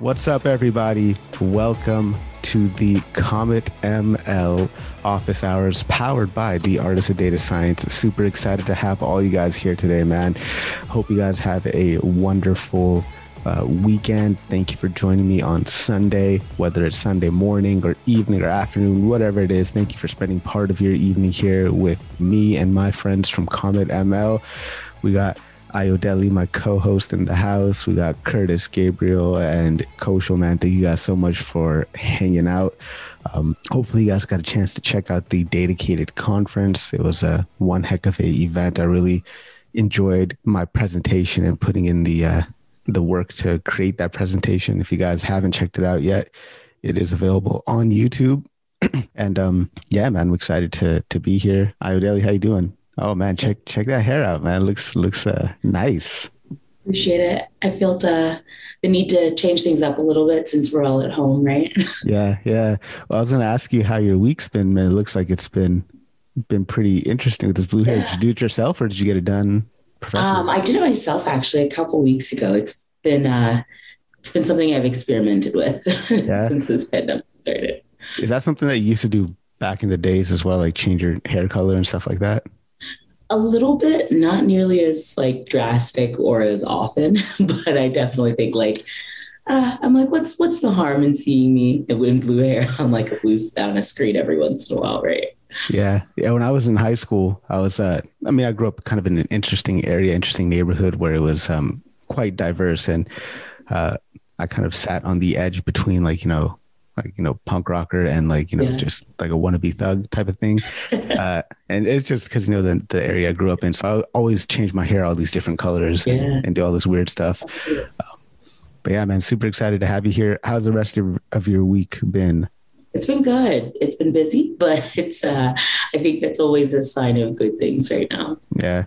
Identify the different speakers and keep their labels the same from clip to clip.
Speaker 1: What's up, everybody? Welcome to the Comet ML office hours powered by the Artist of Data Science. Super excited to have all you guys here today, man. Hope you guys have a wonderful uh, weekend. Thank you for joining me on Sunday, whether it's Sunday morning or evening or afternoon, whatever it is. Thank you for spending part of your evening here with me and my friends from Comet ML. We got Ayodele, my co-host in the house. We got Curtis, Gabriel, and Koshal. Man, thank you guys so much for hanging out. Um, hopefully, you guys got a chance to check out the Datacated conference. It was a one heck of a event. I really enjoyed my presentation and putting in the uh, the work to create that presentation. If you guys haven't checked it out yet, it is available on YouTube. and um, yeah, man, I'm excited to to be here. Ayodele, how you doing? Oh man, check check that hair out, man. Looks looks uh, nice.
Speaker 2: Appreciate it. I felt uh, the need to change things up a little bit since we're all at home, right?
Speaker 1: yeah, yeah. Well, I was going to ask you how your week's been, man. It looks like it's been been pretty interesting with this blue hair. Yeah. Did you do it yourself, or did you get it done?
Speaker 2: Um, I did it myself actually a couple weeks ago. It's been uh, it's been something I've experimented with yeah. since this pandemic started.
Speaker 1: Is that something that you used to do back in the days as well, like change your hair color and stuff like that?
Speaker 2: A little bit, not nearly as like drastic or as often, but I definitely think like uh, I'm like, what's what's the harm in seeing me in blue hair on like a blue on a screen every once in a while, right?
Speaker 1: Yeah, yeah. When I was in high school, I was. Uh, I mean, I grew up kind of in an interesting area, interesting neighborhood where it was um, quite diverse, and uh, I kind of sat on the edge between like you know like you know punk rocker and like you know yeah. just like a wannabe thug type of thing. Uh, and it's just because you know the, the area i grew up in. So i always change my hair all these different colors yeah. and, and, do all this weird stuff. Um, but yeah man super excited to have you here. How's the rest of, of your week been?
Speaker 2: It's been good. It's been busy but it's uh i think that's always a sign of good things right now.
Speaker 1: Yeah.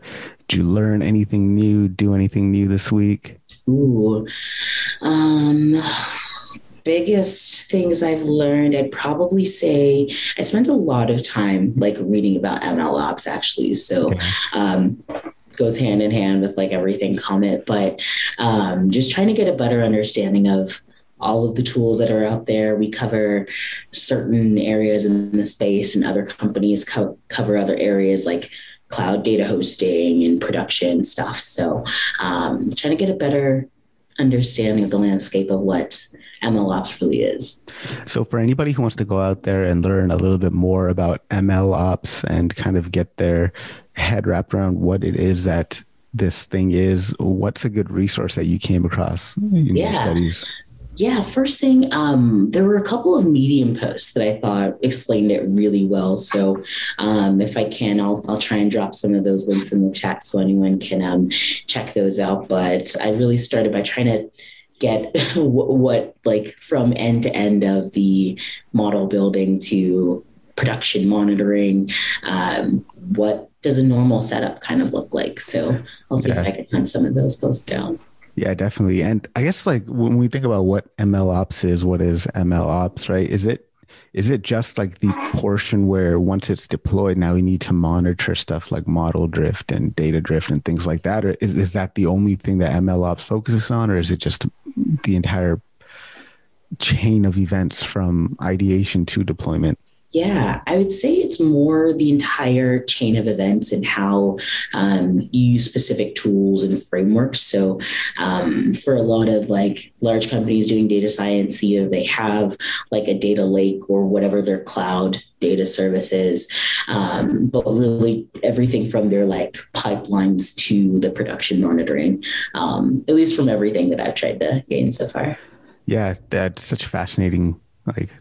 Speaker 1: Did you learn anything new do anything new this week?
Speaker 2: Ooh. um biggest things I've learned, I'd probably say I spent a lot of time like reading about ML ops actually. So, um, goes hand in hand with like everything Comet, but um, just trying to get a better understanding of all of the tools that are out there. We cover certain areas in the space, and other companies co- cover other areas like cloud data hosting and production stuff. So, um, trying to get a better understanding of the landscape of what ML ops really is.
Speaker 1: So, for anybody who wants to go out there and learn a little bit more about ML ops and kind of get their head wrapped around what it is that this thing is, what's a good resource that you came across in yeah. your studies?
Speaker 2: Yeah, first thing, um, there were a couple of Medium posts that I thought explained it really well. So, um, if I can, I'll, I'll try and drop some of those links in the chat so anyone can um, check those out. But I really started by trying to get what, like, from end to end of the model building to production monitoring. Um, what does a normal setup kind of look like? So, I'll see yeah. if I can hunt some of those posts down.
Speaker 1: Yeah, definitely. And I guess like when we think about what ML ops is, what is ML ops, right? Is it is it just like the portion where once it's deployed, now we need to monitor stuff like model drift and data drift and things like that? Or is, is that the only thing that ML ops focuses on, or is it just the entire chain of events from ideation to deployment?
Speaker 2: Yeah, I would say it's more the entire chain of events and how um, you use specific tools and frameworks. So, um, for a lot of like large companies doing data science, either they have like a data lake or whatever their cloud data services, um, but really everything from their like pipelines to the production monitoring, um, at least from everything that I've tried to gain so far.
Speaker 1: Yeah, that's such a fascinating like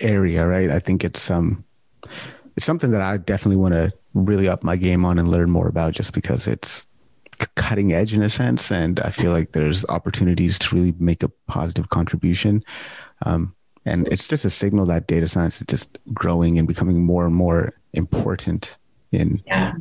Speaker 1: area, right? I think it's um it's something that I definitely want to really up my game on and learn more about just because it's cutting edge in a sense and I feel like there's opportunities to really make a positive contribution. Um, and it's just a signal that data science is just growing and becoming more and more important in
Speaker 2: yeah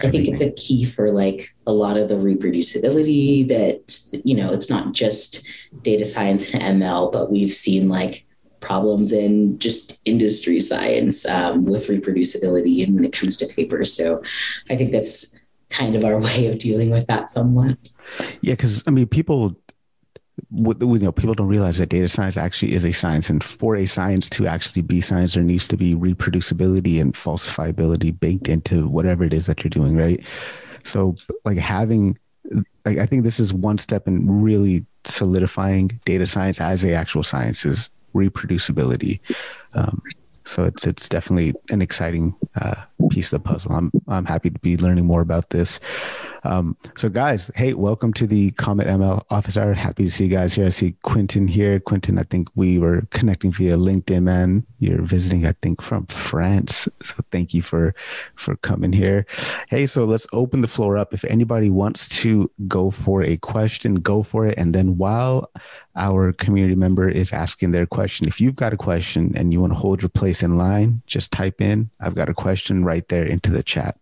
Speaker 2: i think it's a key for like a lot of the reproducibility that you know it's not just data science and ml but we've seen like problems in just industry science um, with reproducibility and when it comes to papers. So I think that's kind of our way of dealing with that somewhat.
Speaker 1: Yeah, because I mean, people what, you know, people don't realize that data science actually is a science, and for a science to actually be science, there needs to be reproducibility and falsifiability baked into whatever it is that you're doing, right? So, like having, like, I think this is one step in really solidifying data science as a actual science is reproducibility. Um, so it's it's definitely an exciting uh, piece of the puzzle. I'm I'm happy to be learning more about this. Um, so, guys, hey, welcome to the Comet ML office hour. Happy to see you guys here. I see Quentin here. Quentin, I think we were connecting via LinkedIn, man. You're visiting, I think, from France. So, thank you for for coming here. Hey, so let's open the floor up. If anybody wants to go for a question, go for it. And then while our community member is asking their question, if you've got a question and you want to hold your place in line, just type in, I've got a question right there into the chat.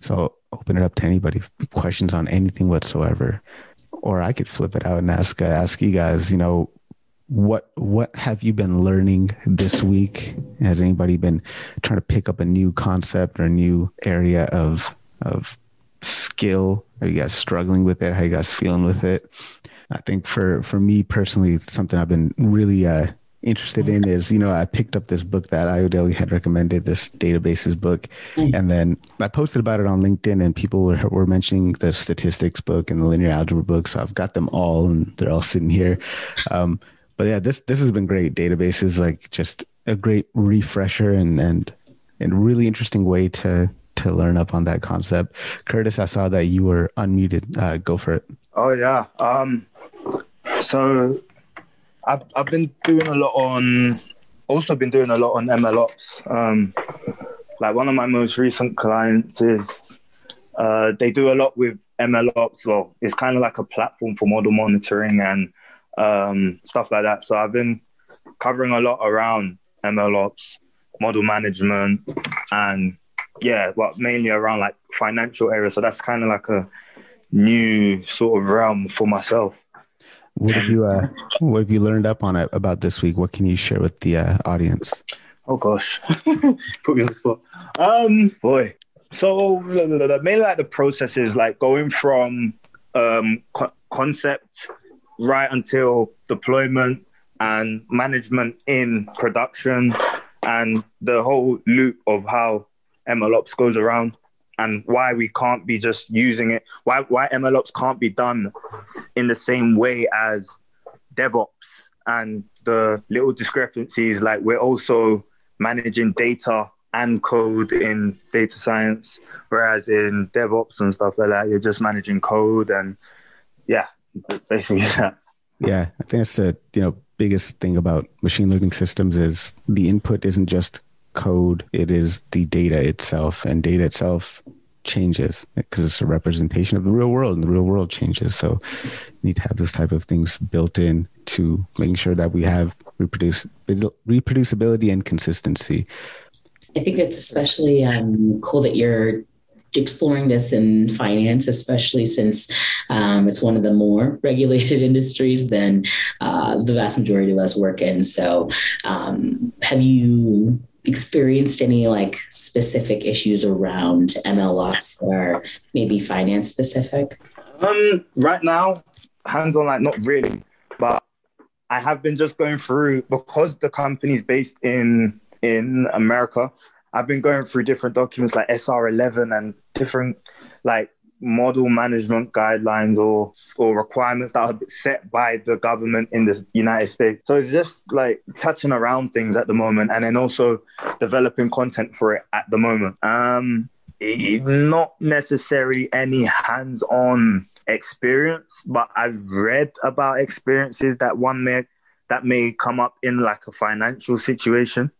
Speaker 1: So open it up to anybody, questions on anything whatsoever. Or I could flip it out and ask uh, ask you guys, you know, what what have you been learning this week? Has anybody been trying to pick up a new concept or a new area of of skill? Are you guys struggling with it? How you guys feeling with it? I think for for me personally, something I've been really uh, interested in is, you know, I picked up this book that Ayodele had recommended, this databases book. Nice. And then I posted about it on LinkedIn and people were, were mentioning the statistics book and the linear algebra book. So I've got them all and they're all sitting here. Um, but yeah, this, this has been great. Databases, like just a great refresher and, and, and really interesting way to, to learn up on that concept. Curtis, I saw that you were unmuted. Uh, go for it.
Speaker 3: Oh yeah. Um, so I've I've been doing a lot on also been doing a lot on MLOps. Um, like one of my most recent clients is uh, they do a lot with MLOps. Well, it's kind of like a platform for model monitoring and um, stuff like that. So I've been covering a lot around MLOps, model management, and yeah, well, mainly around like financial areas. So that's kind of like a new sort of realm for myself.
Speaker 1: What have you uh, What have you learned up on it about this week? What can you share with the uh, audience?
Speaker 3: Oh gosh, put me on the spot. Um, boy. So mainly like the process is like going from um, co- concept right until deployment and management in production and the whole loop of how MLOps goes around and why we can't be just using it, why why MLOps can't be done in the same way as DevOps and the little discrepancies. Like we're also managing data and code in data science, whereas in DevOps and stuff like that, you're just managing code and yeah, basically that.
Speaker 1: Yeah, I think that's the you know biggest thing about machine learning systems is the input isn't just code, it is the data itself, and data itself changes because it's a representation of the real world, and the real world changes. So, you need to have those type of things built in to making sure that we have reproduce reproducibility and consistency.
Speaker 2: I think it's especially um, cool that you're exploring this in finance, especially since um, it's one of the more regulated industries than uh, the vast majority of us work in. So, um, have you experienced any like specific issues around ML ops that are maybe finance specific?
Speaker 3: Um, right now, hands on, like not really, but I have been just going through because the company's based in in America. I've been going through different documents like SR11 and different like model management guidelines or or requirements that are set by the government in the United States. So it's just like touching around things at the moment and then also developing content for it at the moment. Um not necessarily any hands-on experience, but I've read about experiences that one may that may come up in like a financial situation.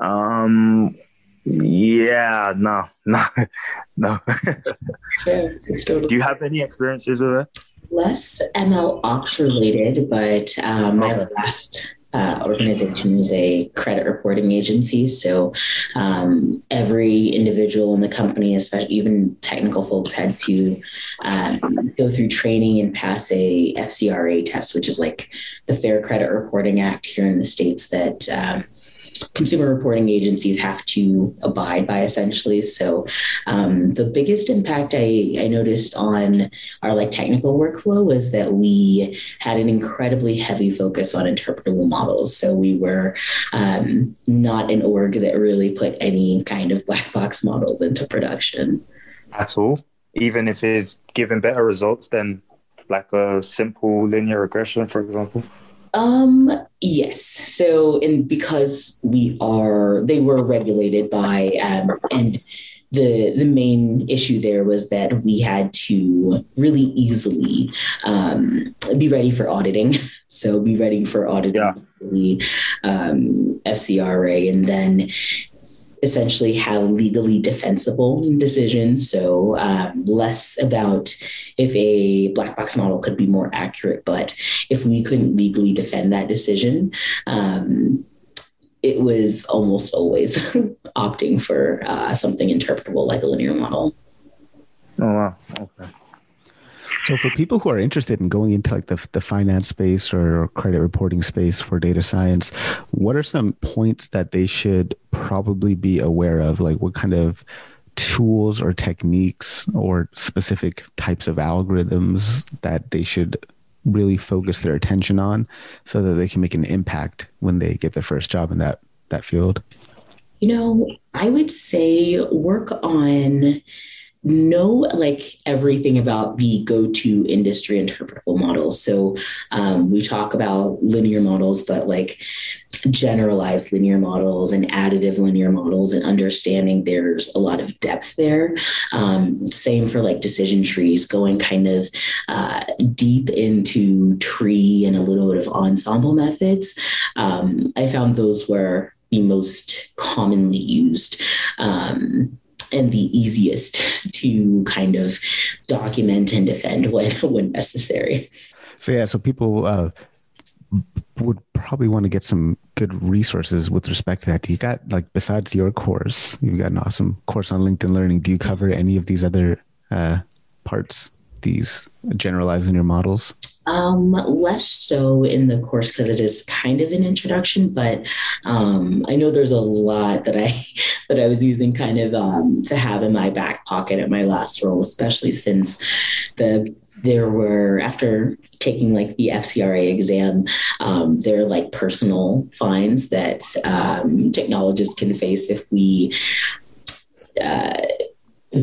Speaker 3: Um yeah, no, no, no. it's fair. It's totally Do you have any experiences with it?
Speaker 2: Less ML ops related, but um, my last uh, organization was a credit reporting agency. So um, every individual in the company, especially even technical folks, had to um, go through training and pass a FCRA test, which is like the Fair Credit Reporting Act here in the states that um, consumer reporting agencies have to abide by essentially. So um, the biggest impact I, I noticed on our like technical workflow was that we had an incredibly heavy focus on interpretable models. So we were um, not an org that really put any kind of black box models into production.
Speaker 3: At all, even if it's given better results than like a simple linear regression, for example.
Speaker 2: Um, yes. So, and because we are, they were regulated by, um, and the the main issue there was that we had to really easily um, be ready for auditing. So, be ready for auditing yeah. the um, FCRA, and then essentially have legally defensible decisions. So um, less about if a black box model could be more accurate, but if we couldn't legally defend that decision, um, it was almost always opting for uh, something interpretable like a linear model.
Speaker 3: Oh wow! Okay.
Speaker 1: So for people who are interested in going into like the, the finance space or credit reporting space for data science, what are some points that they should probably be aware of? Like what kind of tools or techniques or specific types of algorithms that they should really focus their attention on so that they can make an impact when they get their first job in that that field?
Speaker 2: You know, I would say work on know like everything about the go-to industry interpretable models. So um, we talk about linear models, but like generalized linear models and additive linear models and understanding there's a lot of depth there. Um, same for like decision trees, going kind of uh, deep into tree and a little bit of ensemble methods. Um, I found those were the most commonly used. Um, and the easiest to kind of document and defend when when necessary.
Speaker 1: So yeah, so people uh, would probably want to get some good resources with respect to that. You got like besides your course, you've got an awesome course on LinkedIn Learning. Do you cover any of these other uh, parts? These generalizing your models.
Speaker 2: Um, less so in the course because it is kind of an introduction, but um, I know there's a lot that I that I was using kind of um, to have in my back pocket at my last role, especially since the there were after taking like the FCRA exam, um, there are like personal fines that um, technologists can face if we. Uh,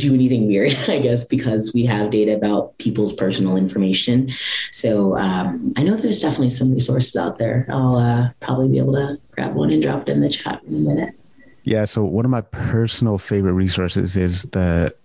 Speaker 2: do anything weird, I guess, because we have data about people's personal information. So um, I know there's definitely some resources out there. I'll uh, probably be able to grab one and drop it in the chat in a minute.
Speaker 1: Yeah. So one of my personal favorite resources is the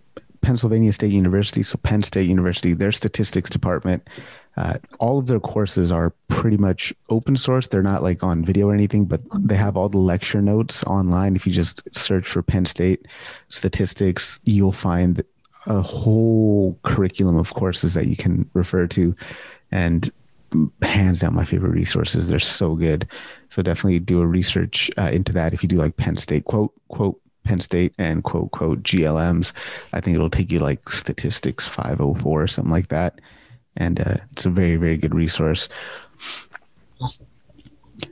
Speaker 1: Pennsylvania State University, so Penn State University, their statistics department uh, all of their courses are pretty much open source. They're not like on video or anything, but they have all the lecture notes online. If you just search for Penn State statistics, you'll find a whole curriculum of courses that you can refer to. And hands down, my favorite resources. They're so good. So definitely do a research uh, into that. If you do like Penn State, quote, quote, Penn State and quote, quote, GLMs, I think it'll take you like statistics 504 or something like that and uh, it's a very very good resource. Awesome.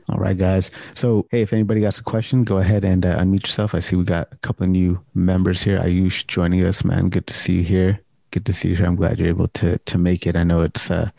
Speaker 1: All right, guys. So, hey, if anybody got a question, go ahead and uh, unmute yourself. I see we got a couple of new members here. Ayush joining us, man. Good to see you here. Good to see you here. I'm glad you're able to to make it. I know it's a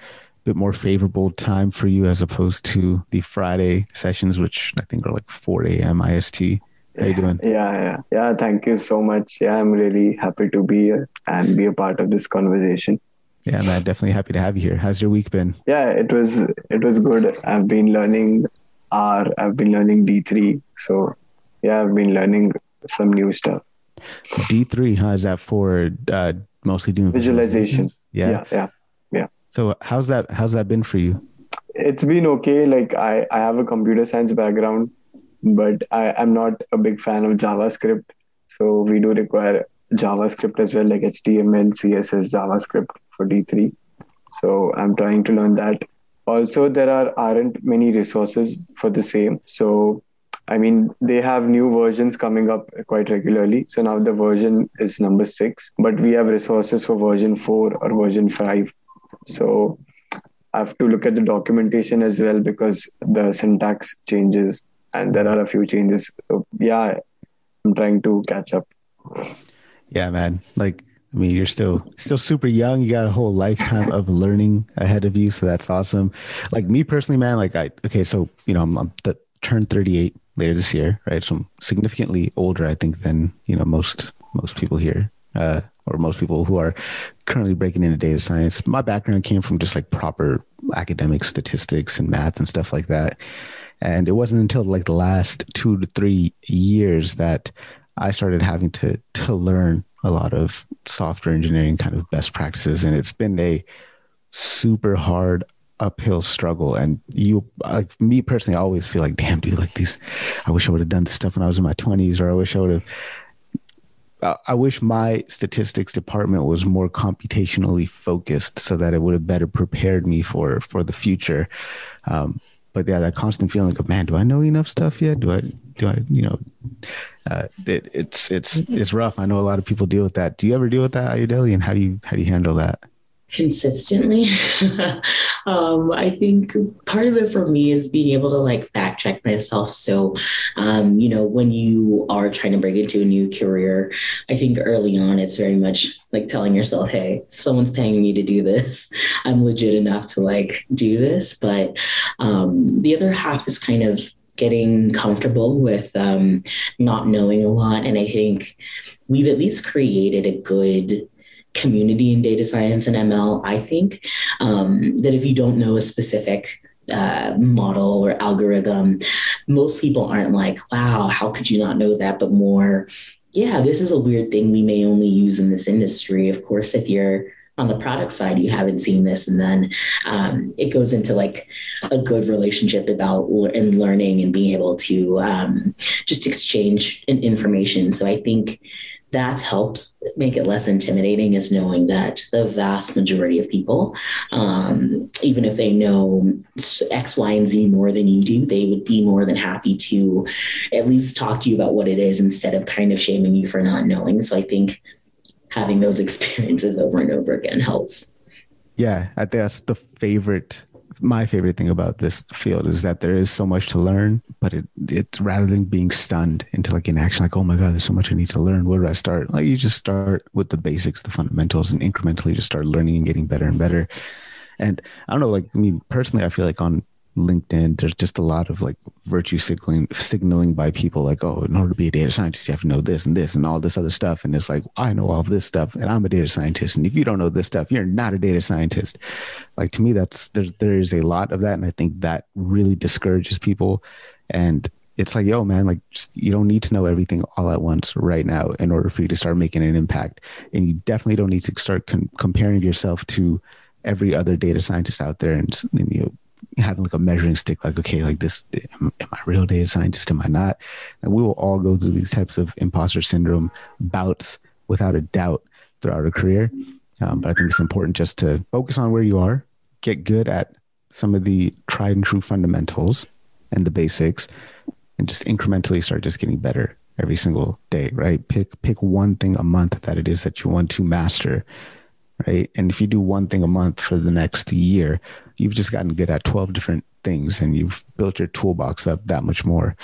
Speaker 1: bit more favorable time for you as opposed to the Friday sessions, which I think are like 4 a.m. IST. How you doing?
Speaker 4: Yeah, yeah, yeah. Thank you so much. Yeah, I'm really happy to be here and be a part of this conversation.
Speaker 1: Yeah, man, definitely happy to have you here. How's your week been?
Speaker 4: Yeah, it was it was good. I've been learning R, I've been learning D3. So yeah, I've been learning some new stuff.
Speaker 1: D3, huh? Is that for uh, mostly doing
Speaker 4: visualization? Yeah. yeah, yeah, yeah.
Speaker 1: So how's that? How's that been for you?
Speaker 4: It's been okay. Like I, I have a computer science background, but I, I'm not a big fan of JavaScript. So we do require JavaScript as well, like HTML, CSS, JavaScript for D3. So I'm trying to learn that. Also, there are aren't many resources for the same. So I mean, they have new versions coming up quite regularly. So now the version is number six, but we have resources for version four or version five. So I have to look at the documentation as well because the syntax changes and there are a few changes. So yeah, I'm trying to catch up.
Speaker 1: Yeah, man. Like I mean, you're still still super young. You got a whole lifetime of learning ahead of you, so that's awesome. Like me personally, man. Like I okay, so you know, I'm, I'm the, turned 38 later this year, right? So I'm significantly older, I think, than you know most most people here, uh, or most people who are currently breaking into data science. My background came from just like proper academic statistics and math and stuff like that. And it wasn't until like the last two to three years that I started having to to learn a lot of software engineering kind of best practices, and it's been a super hard uphill struggle. And you, like me personally, I always feel like, damn, dude, like these. I wish I would have done this stuff when I was in my twenties, or I wish I would have. I wish my statistics department was more computationally focused, so that it would have better prepared me for for the future. Um, but yeah, that constant feeling of man, do I know enough stuff yet? Do I do I you know? Uh, it, it's it's it's rough. I know a lot of people deal with that. Do you ever deal with that, Ayodele? And how do you how do you handle that?
Speaker 2: consistently. um, I think part of it for me is being able to like fact check myself. So, um, you know, when you are trying to break into a new career, I think early on it's very much like telling yourself, hey, someone's paying me to do this. I'm legit enough to like do this. But um, the other half is kind of getting comfortable with um, not knowing a lot. And I think we've at least created a good community in data science and ML, I think um, that if you don't know a specific uh, model or algorithm, most people aren't like, wow, how could you not know that? But more, yeah, this is a weird thing we may only use in this industry. Of course, if you're on the product side, you haven't seen this. And then um, it goes into like a good relationship about and learning and being able to um, just exchange information. So I think that's helped make it less intimidating is knowing that the vast majority of people, um, even if they know X, Y, and Z more than you do, they would be more than happy to at least talk to you about what it is instead of kind of shaming you for not knowing. So I think having those experiences over and over again helps.
Speaker 1: Yeah, I think that's the favorite my favorite thing about this field is that there is so much to learn, but it it's rather than being stunned into like inaction, like, oh my God, there's so much I need to learn. Where do I start? Like you just start with the basics, the fundamentals, and incrementally just start learning and getting better and better. And I don't know, like I mean, personally, I feel like on LinkedIn, there's just a lot of like virtue signaling, signaling by people like, oh, in order to be a data scientist, you have to know this and this and all this other stuff. And it's like, I know all of this stuff and I'm a data scientist. And if you don't know this stuff, you're not a data scientist. Like to me, that's there's there is a lot of that. And I think that really discourages people. And it's like, yo, man, like just, you don't need to know everything all at once right now in order for you to start making an impact. And you definitely don't need to start com- comparing yourself to every other data scientist out there and you know having like a measuring stick, like, okay, like this, am, am I real data scientist? Am I not? And we will all go through these types of imposter syndrome bouts without a doubt throughout a career. Um, but I think it's important just to focus on where you are, get good at some of the tried and true fundamentals and the basics, and just incrementally start just getting better every single day, right? Pick pick one thing a month that it is that you want to master, right? And if you do one thing a month for the next year, you've just gotten good at 12 different things and you've built your toolbox up that much more.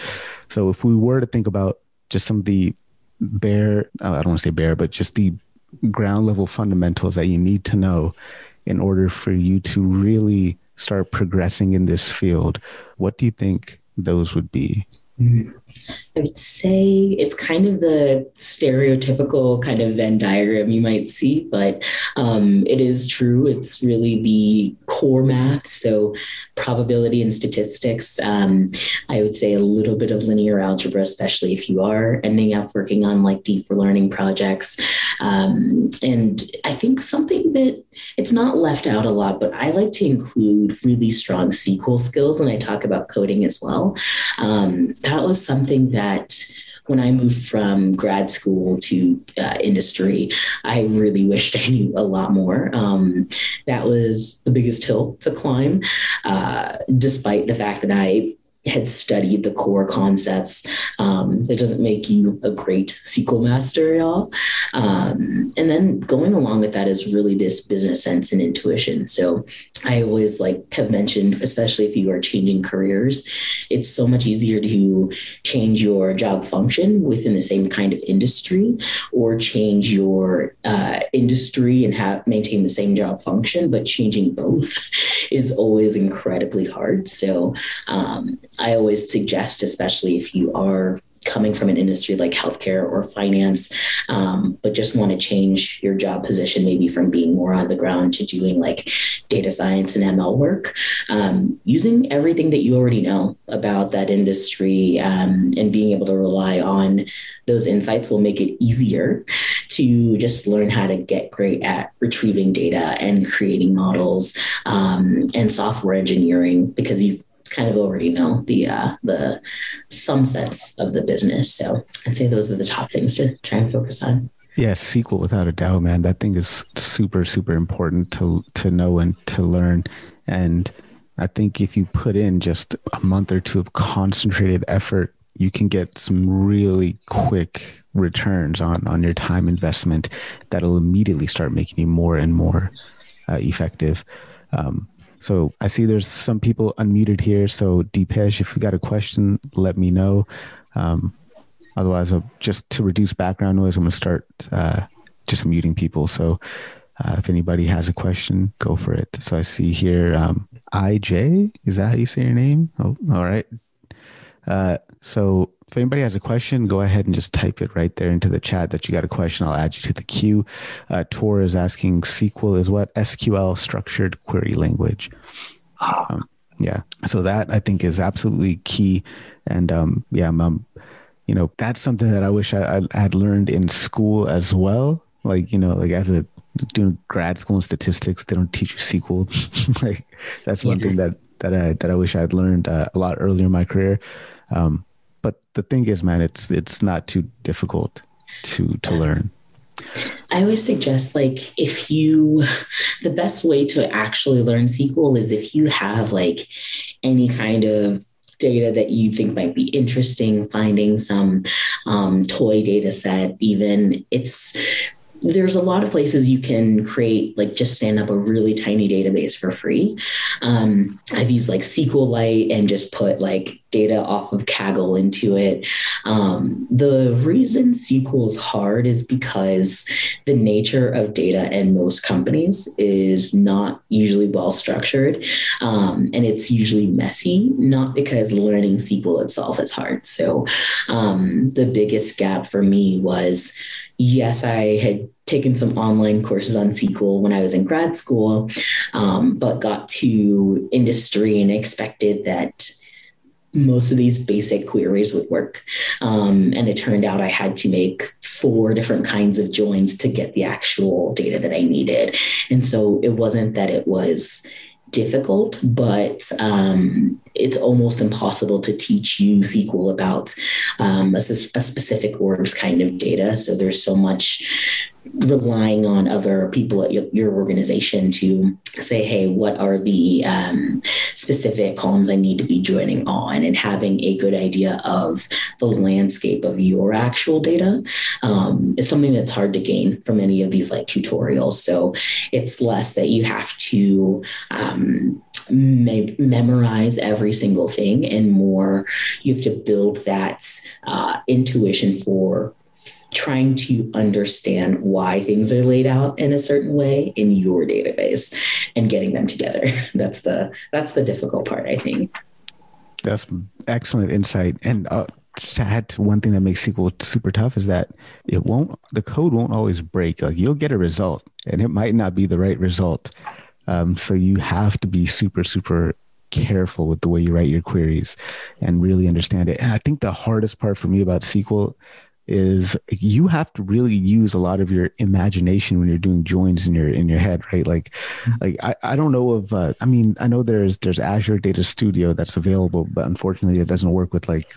Speaker 1: So if we were to think about just some of the bare, I don't want to say bare, but just the ground level fundamentals that you need to know in order for you to really start progressing in this field, what do you think those would be? Mm-hmm.
Speaker 2: I would say it's kind of the stereotypical kind of Venn diagram you might see, but um, it is true. It's really the core math. So, probability and statistics. Um, I would say a little bit of linear algebra, especially if you are ending up working on like deeper learning projects. Um, and I think something that it's not left out a lot, but I like to include really strong SQL skills when I talk about coding as well. Um, that was something that when I moved from grad school to uh, industry, I really wished I knew a lot more. Um, that was the biggest hill to climb, uh, despite the fact that I had studied the core concepts. Um, it doesn't make you a great SQL master, y'all. Um, and then going along with that is really this business sense and intuition. So I always like have mentioned, especially if you are changing careers, it's so much easier to change your job function within the same kind of industry or change your uh, industry and have maintain the same job function, but changing both is always incredibly hard. So um, I always suggest, especially if you are coming from an industry like healthcare or finance, um, but just want to change your job position, maybe from being more on the ground to doing like data science and ML work, um, using everything that you already know about that industry um, and being able to rely on those insights will make it easier to just learn how to get great at retrieving data and creating models um, and software engineering because you kind of already know the uh, the some sense of the business. So I'd say those are the top things to try and focus on.
Speaker 1: Yeah, SQL without a doubt, man. That thing is super, super important to to know and to learn. And I think if you put in just a month or two of concentrated effort, you can get some really quick returns on on your time investment that'll immediately start making you more and more uh, effective. Um, so I see there's some people unmuted here. So Deepesh, if you got a question, let me know. Um, otherwise, I'll, just to reduce background noise, I'm going to start uh, just muting people. So uh, if anybody has a question, go for it. So I see here um, IJ. Is that how you say your name? Oh, all right. Uh, so if anybody has a question, go ahead and just type it right there into the chat that you got a question. I'll add you to the queue. Uh, Tor is asking SQL is what? SQL structured query language. Um, yeah. So that I think is absolutely key. And um, yeah, um, you know, that's something that I wish I, I had learned in school as well. Like, you know, like as a doing grad school in statistics, they don't teach you SQL. like that's one yeah. thing that, that I, that I wish I had learned uh, a lot earlier in my career. Um, but the thing is, man, it's it's not too difficult to to learn.
Speaker 2: I always suggest like if you the best way to actually learn SQL is if you have like any kind of data that you think might be interesting, finding some um, toy data set, even it's there's a lot of places you can create like just stand up a really tiny database for free. Um, I've used like SQLite and just put like data off of Kaggle into it. Um, the reason SQL is hard is because the nature of data in most companies is not usually well structured um, and it's usually messy, not because learning SQL itself is hard. So um, the biggest gap for me was yes, I had taken some online courses on SQL when I was in grad school, um, but got to industry and expected that most of these basic queries would work. Um, and it turned out I had to make four different kinds of joins to get the actual data that I needed. And so it wasn't that it was difficult, but um, it's almost impossible to teach you SQL about um, a, a, specific org's kind of data. So there's so much relying on other people at your, your organization to say, hey, what are the um, specific columns I need to be joining on, and having a good idea of the landscape of your actual data um, is something that's hard to gain from any of these like tutorials. So it's less that you have to. Um, me- memorize every single thing and more you have to build that uh, intuition for trying to understand why things are laid out in a certain way in your database and getting them together. That's the that's the difficult part, I think.
Speaker 1: That's excellent insight. And uh, sad one thing that makes SQL super tough is that it won't the code won't always break. Like you'll get a result and it might not be the right result. Um, so you have to be super super careful with the way you write your queries and really understand it. And I think the hardest part for me about SQL is you have to really use a lot of your imagination when you're doing joins in your in your head right like mm-hmm. like i, I don't know of uh, i mean i know there's there's azure data studio that's available but unfortunately it doesn't work with like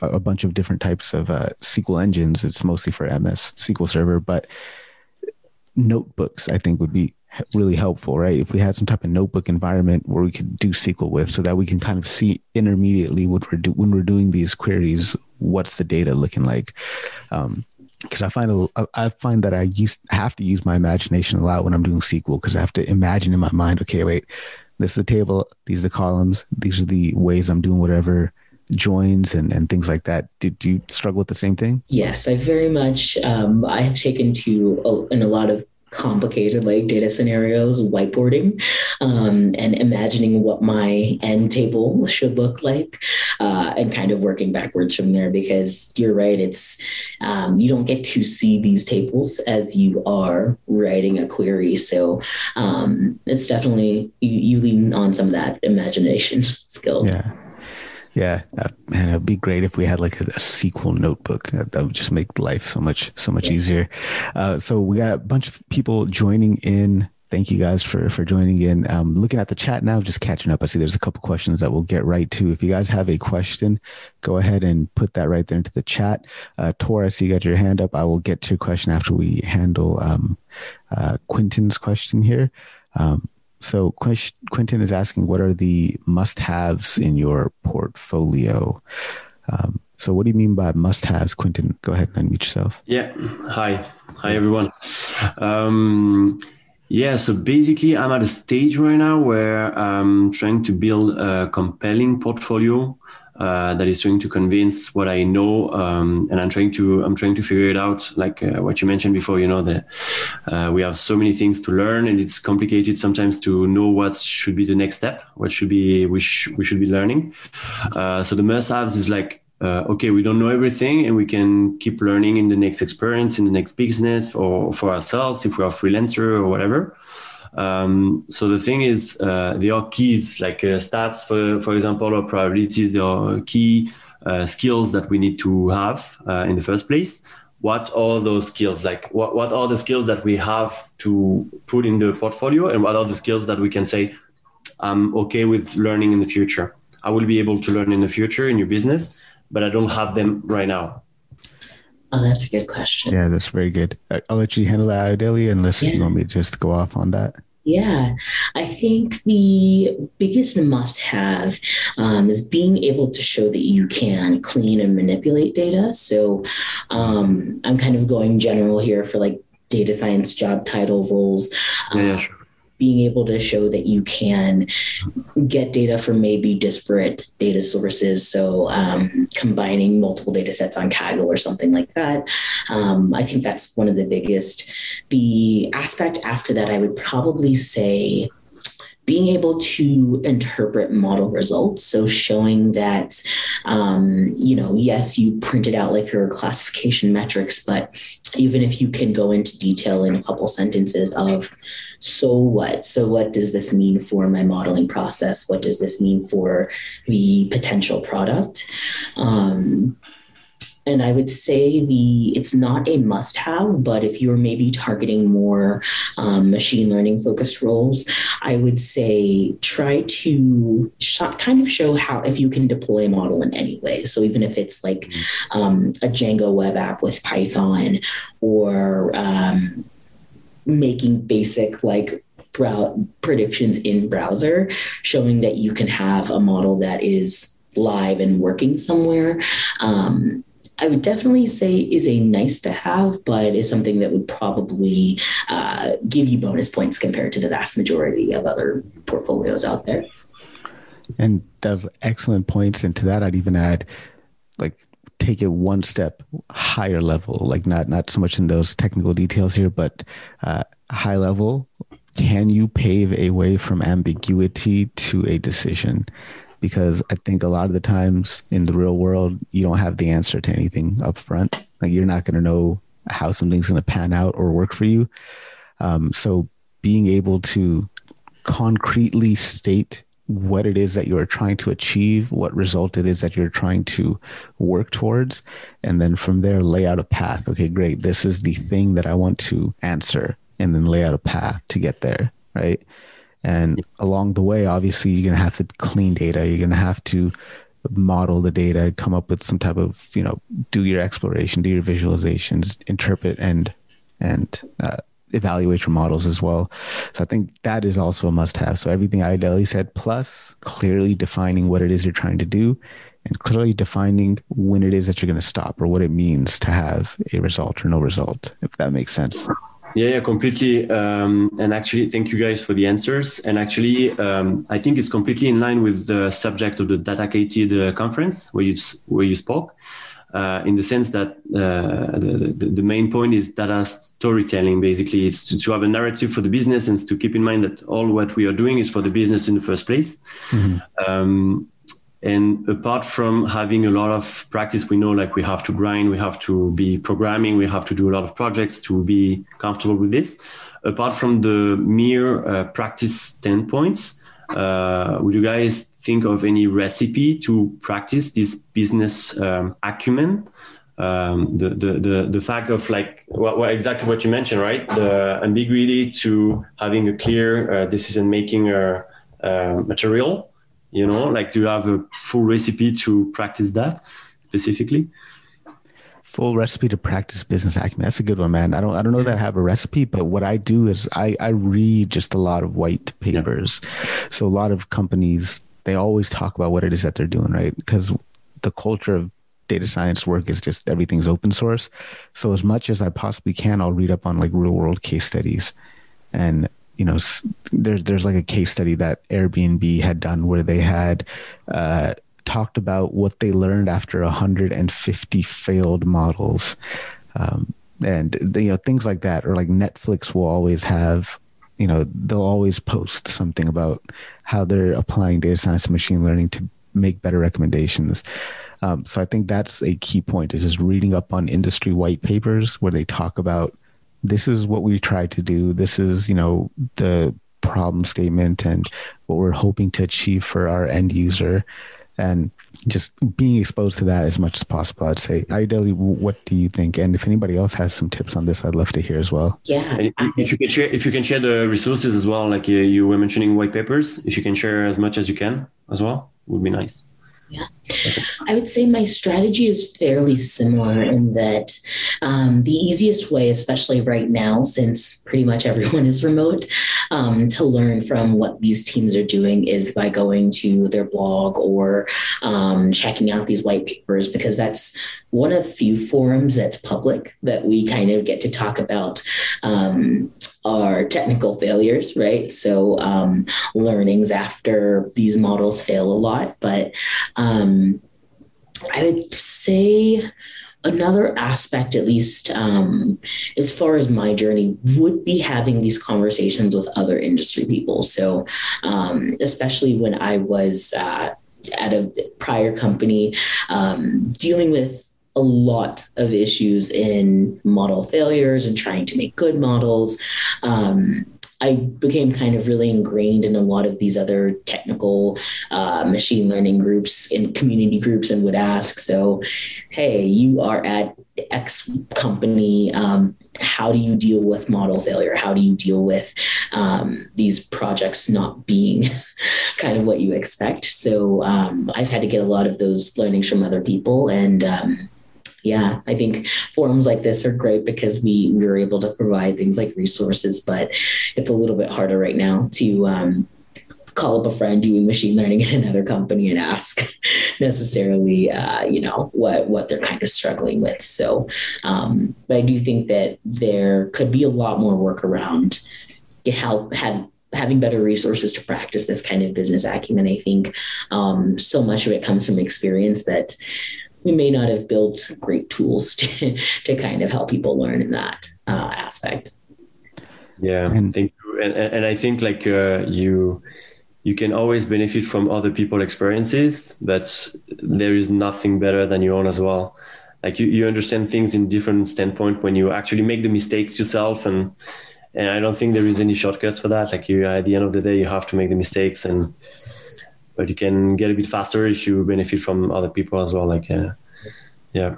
Speaker 1: a, a bunch of different types of uh, sql engines it's mostly for ms sql server but notebooks i think would be really helpful, right? If we had some type of notebook environment where we could do SQL with, so that we can kind of see intermediately what we're do- when we're doing these queries, what's the data looking like? Um, because I find a, I find that I use have to use my imagination a lot when I'm doing SQL because I have to imagine in my mind. Okay, wait, this is the table. These are the columns. These are the ways I'm doing whatever joins and, and things like that. Did you struggle with the same thing?
Speaker 2: Yes, I very much. Um, I have taken to a, in a lot of complicated like data scenarios whiteboarding um, and imagining what my end table should look like uh, and kind of working backwards from there because you're right it's um, you don't get to see these tables as you are writing a query. So um, it's definitely you, you lean on some of that imagination skills.
Speaker 1: Yeah yeah, uh, man, it'd be great if we had like a, a SQL notebook. That, that, would just make life so much so much yeah. easier. Uh, so we got a bunch of people joining in. Thank you guys for for joining in. Um, looking at the chat now, just catching up. I see there's a couple questions that we'll get right to. If you guys have a question, go ahead and put that right there into the chat. Uh, Tor, I see you got your hand up. I will get to your question after we handle um, uh, Quentin's question here. Um, so Quentin is asking, what are the must-haves in your portfolio? Um, so what do you mean by must-haves, Quentin? Go ahead and unmute yourself.
Speaker 5: Yeah. Hi. Hi, everyone. Um, yeah. So basically, I'm at a stage right now where I'm trying to build a compelling portfolio uh, that is trying to convince what I know, um, and I'm trying to I'm trying to figure it out. Like uh, what you mentioned before, you know that uh, we have so many things to learn, and it's complicated sometimes to know what should be the next step, what should be we, sh- we should be learning. Uh, so the must-haves is like uh, okay, we don't know everything, and we can keep learning in the next experience, in the next business, or for ourselves if we are freelancer or whatever. Um, so the thing is, uh, there are keys like uh, stats, for for example, or probabilities. There are key uh, skills that we need to have uh, in the first place. What are those skills? Like, what what are the skills that we have to put in the portfolio, and what are the skills that we can say, I'm okay with learning in the future. I will be able to learn in the future in your business, but I don't have them right now.
Speaker 2: Oh, that's a good question.
Speaker 1: Yeah, that's very good. I'll let you handle that, Ayodele, unless yeah. you want me to just go off on that.
Speaker 2: Yeah, I think the biggest must have um, is being able to show that you can clean and manipulate data. So um, I'm kind of going general here for like data science job title roles.
Speaker 5: Yeah, yeah sure
Speaker 2: being able to show that you can get data from maybe disparate data sources. So um, combining multiple data sets on Kaggle or something like that. Um, I think that's one of the biggest. The aspect after that, I would probably say being able to interpret model results. So showing that, um, you know, yes, you printed out like your classification metrics, but even if you can go into detail in a couple sentences of so what? So what does this mean for my modeling process? What does this mean for the potential product? Um, and I would say the it's not a must have, but if you're maybe targeting more um, machine learning focused roles, I would say try to sh- kind of show how if you can deploy a model in any way. So even if it's like mm-hmm. um, a Django web app with Python or um, making basic like brow- predictions in browser, showing that you can have a model that is live and working somewhere. Um, I would definitely say is a nice to have, but is something that would probably uh, give you bonus points compared to the vast majority of other portfolios out there.
Speaker 1: And does excellent points. And to that, I'd even add like take it one step higher level, like not not so much in those technical details here, but uh, high level. Can you pave a way from ambiguity to a decision? Because I think a lot of the times in the real world, you don't have the answer to anything up front. Like you're not going to know how something's going to pan out or work for you. Um, so being able to concretely state what it is that you're trying to achieve, what result it is that you're trying to work towards. And then from there, lay out a path. Okay, great. This is the thing that I want to answer. And then lay out a path to get there. Right. And along the way, obviously, you're going to have to clean data. You're going to have to model the data, come up with some type of, you know, do your exploration, do your visualizations, interpret and, and, uh, evaluate your models as well. So I think that is also a must have. So everything Ayodele said, plus clearly defining what it is you're trying to do and clearly defining when it is that you're going to stop or what it means to have a result or no result, if that makes sense.
Speaker 5: Yeah, yeah, completely. Um, and actually, thank you guys for the answers. And actually, um, I think it's completely in line with the subject of the Datacated uh, conference where you where you spoke. Uh, in the sense that uh, the, the, the, main point is data storytelling. Basically, it's to, to, have a narrative for the business and to keep in mind that all what we are doing is for the business in the first place. Mm-hmm. Um, and apart from having a lot of practice, we know like we have to grind, we have to be programming, we have to do a lot of projects to be comfortable with this. Apart from the mere uh, practice standpoints, uh, would you guys think of any recipe to practice this business um, acumen? Um, the, the, the, the fact of like what, what, exactly what you mentioned, right? The ambiguity to having a clear uh, decision making uh, uh, material you know like do you have a full recipe to practice that specifically
Speaker 1: full recipe to practice business acumen that's a good one man i don't i don't know that i have a recipe but what i do is i i read just a lot of white papers yeah. so a lot of companies they always talk about what it is that they're doing right? Because the culture of data science work is just everything's open source. So as much as i possibly can i'll read up on like real world case studies. And you know there's there's like a case study that Airbnb had done where they had uh, talked about what they learned after 150 failed models. Um, and you know things like that or like Netflix will always have you know they'll always post something about how they're applying data science and machine learning to make better recommendations um, so I think that's a key point is just reading up on industry white papers where they talk about this is what we try to do. This is, you know, the problem statement and what we're hoping to achieve for our end user. And just being exposed to that as much as possible, I'd say. Ayodele, what do you think? And if anybody else has some tips on this, I'd love to hear as well.
Speaker 2: Yeah.
Speaker 5: if you can share, if you can share the resources as well, like you, you were mentioning white papers, if you can share as much as you can as well, would be nice.
Speaker 2: Yeah. I would say my strategy is fairly similar in that um, the easiest way, especially right now, since pretty much everyone is remote, um, to learn from what these teams are doing is by going to their blog or um, checking out these white papers, because that's one of few forums that's public that we kind of get to talk about um, are technical failures, right? So um, learnings after these models fail a lot. But um, I would say another aspect, at least um, as far as my journey, would be having these conversations with other industry people. So, um, especially when I was uh, at a prior company um, dealing with a lot of issues in model failures and trying to make good models. Um, I became kind of really ingrained in a lot of these other technical uh, machine learning groups and community groups and would ask, so, hey, you are at X company. Um, how do you deal with model failure? How do you deal with um, these projects not being kind of what you expect? So um, I've had to get a lot of those learnings from other people and um, yeah, I think forums like this are great because we we were able to provide things like resources, but it's a little bit harder right now to um, call up a friend doing machine learning in another company and ask necessarily, uh, you know, what what they're kind of struggling with. So, um, but I do think that there could be a lot more work around help have having better resources to practice this kind of business acumen. I think um, so much of it comes from experience that we may not have built great tools to, to kind of help people learn in that uh, aspect.
Speaker 5: Yeah, and, thank you. And, and I think like uh, you you can always benefit from other people's experiences, but there is nothing better than your own as well. Like you, you understand things in different standpoint when you actually make the mistakes yourself and and I don't think there is any shortcuts for that. Like you at the end of the day you have to make the mistakes and but you can get a bit faster if you benefit from other people as well. Like, uh, yeah.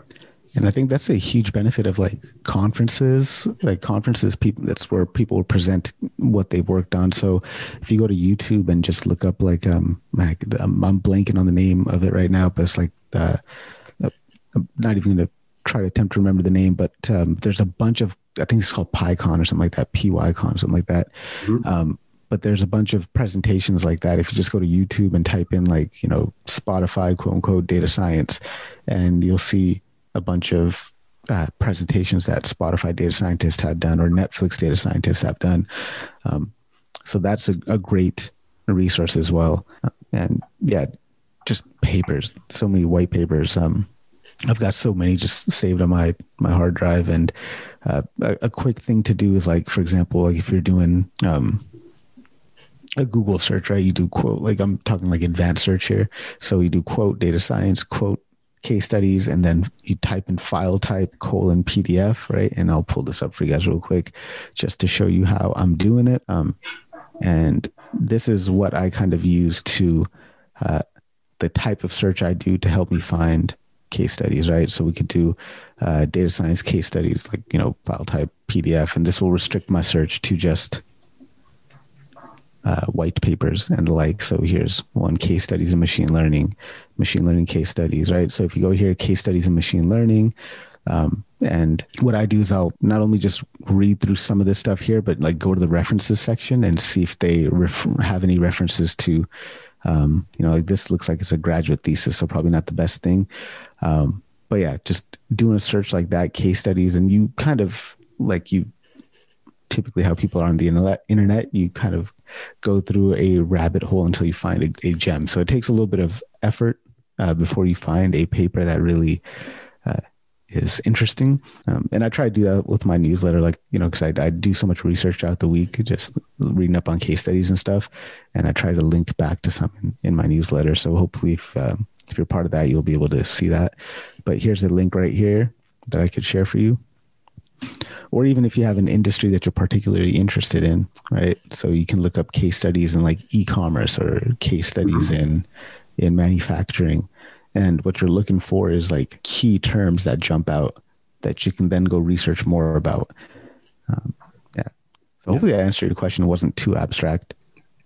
Speaker 1: And I think that's a huge benefit of like conferences, like conferences. People, that's where people present what they've worked on. So if you go to YouTube and just look up like, um, like I'm blanking on the name of it right now, but it's like, uh, I'm not even going to try to attempt to remember the name, but um, there's a bunch of, I think it's called PyCon or something like that, PyCon, or something like that. Mm-hmm. Um, but there's a bunch of presentations like that. If you just go to YouTube and type in like, you know, Spotify, quote unquote, data science, and you'll see a bunch of uh, presentations that Spotify data scientists have done or Netflix data scientists have done. Um, so that's a, a, great resource as well. And yeah, just papers, so many white papers. Um, I've got so many just saved on my my hard drive. And uh, a, a, quick thing to do is like, for example, like if you're doing um, a Google search, right? You do quote, like I'm talking like advanced search here. So you do quote data science, quote case studies, and then you type in file type colon PDF, right? And I'll pull this up for you guys real quick just to show you how I'm doing it. Um, and this is what I kind of use to uh, the type of search I do to help me find case studies, right? So we could do uh, data science case studies, like you know, file type PDF, and this will restrict my search to just uh, white papers and the like. So here's one case studies in machine learning, machine learning case studies, right? So if you go here, case studies in machine learning, um, and what I do is I'll not only just read through some of this stuff here, but like go to the references section and see if they ref- have any references to, um, you know, like this looks like it's a graduate thesis, so probably not the best thing. Um, but yeah, just doing a search like that, case studies, and you kind of like you typically how people are on the internet, you kind of go through a rabbit hole until you find a, a gem. So it takes a little bit of effort uh, before you find a paper that really uh, is interesting. Um, and I try to do that with my newsletter, like, you know, because I, I do so much research throughout the week, just reading up on case studies and stuff. And I try to link back to some in, in my newsletter. So hopefully, if, um, if you're part of that, you'll be able to see that. But here's a link right here that I could share for you or even if you have an industry that you're particularly interested in, right? So you can look up case studies in like e-commerce or case studies mm-hmm. in in manufacturing. And what you're looking for is like key terms that jump out that you can then go research more about. Um, yeah. So hopefully I answered your question. It wasn't too abstract.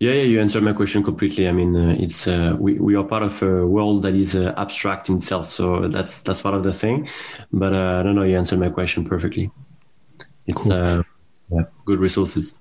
Speaker 5: Yeah, yeah, you answered my question completely. I mean, uh, it's uh, we we are part of a world that is uh, abstract in itself, so that's that's part of the thing. But uh, I don't know. You answered my question perfectly it's cool. uh, yeah, good resources.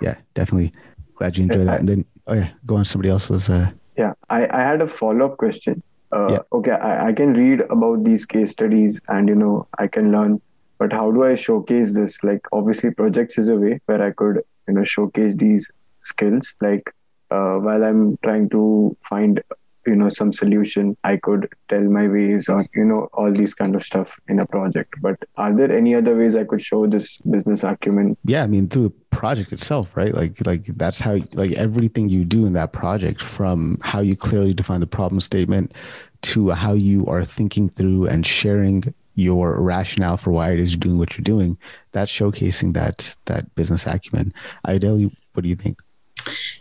Speaker 1: Yeah, definitely. Glad you enjoyed that. And then, oh yeah, go on. Somebody else was. Uh...
Speaker 4: Yeah, I, I had a follow up question. Uh, yeah. Okay, I, I can read about these case studies and you know I can learn, but how do I showcase this? Like, obviously, projects is a way where I could you know showcase these skills. Like, uh, while I'm trying to find you know some solution i could tell my ways or you know all these kind of stuff in a project. But are there any other ways i could show this business acumen?
Speaker 1: Yeah i mean through the project itself right? Like like that's how like everything you do in that project from how you clearly define the problem statement to how you are thinking through and sharing your rationale for why it is you're doing what you're doing that's showcasing that that business acumen. Ayodele what do you think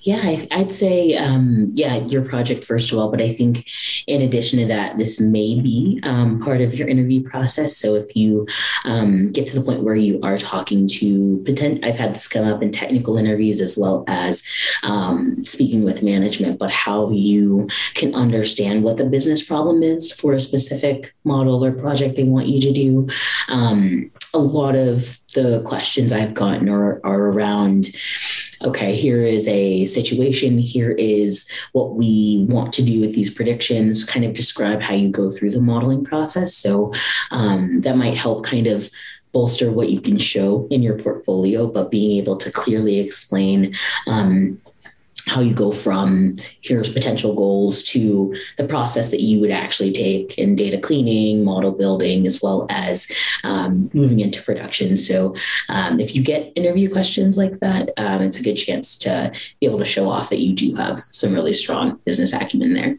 Speaker 2: yeah, I, would say, um, yeah, your project, first of all. But I think in addition to that, this may be um, part of your interview process. So if you um, get to the point where you are talking to potent, I've had this come up in technical interviews as well as um, speaking with management, but how you can understand what the business problem is for a specific model or project they want you to do. Um, a lot of the questions I've gotten are, are around okay, here is a situation, here is what we want to do with these predictions, kind of describe how you go through the modeling process. So um, that might help kind of bolster what you can show in your portfolio, but being able to clearly explain um, how you go from here's potential goals to the process that you would actually take in data cleaning, model building, as well as um, moving into production. So, um, if you get interview questions like that, um, it's a good chance to be able to show off that you do have some really strong business acumen there.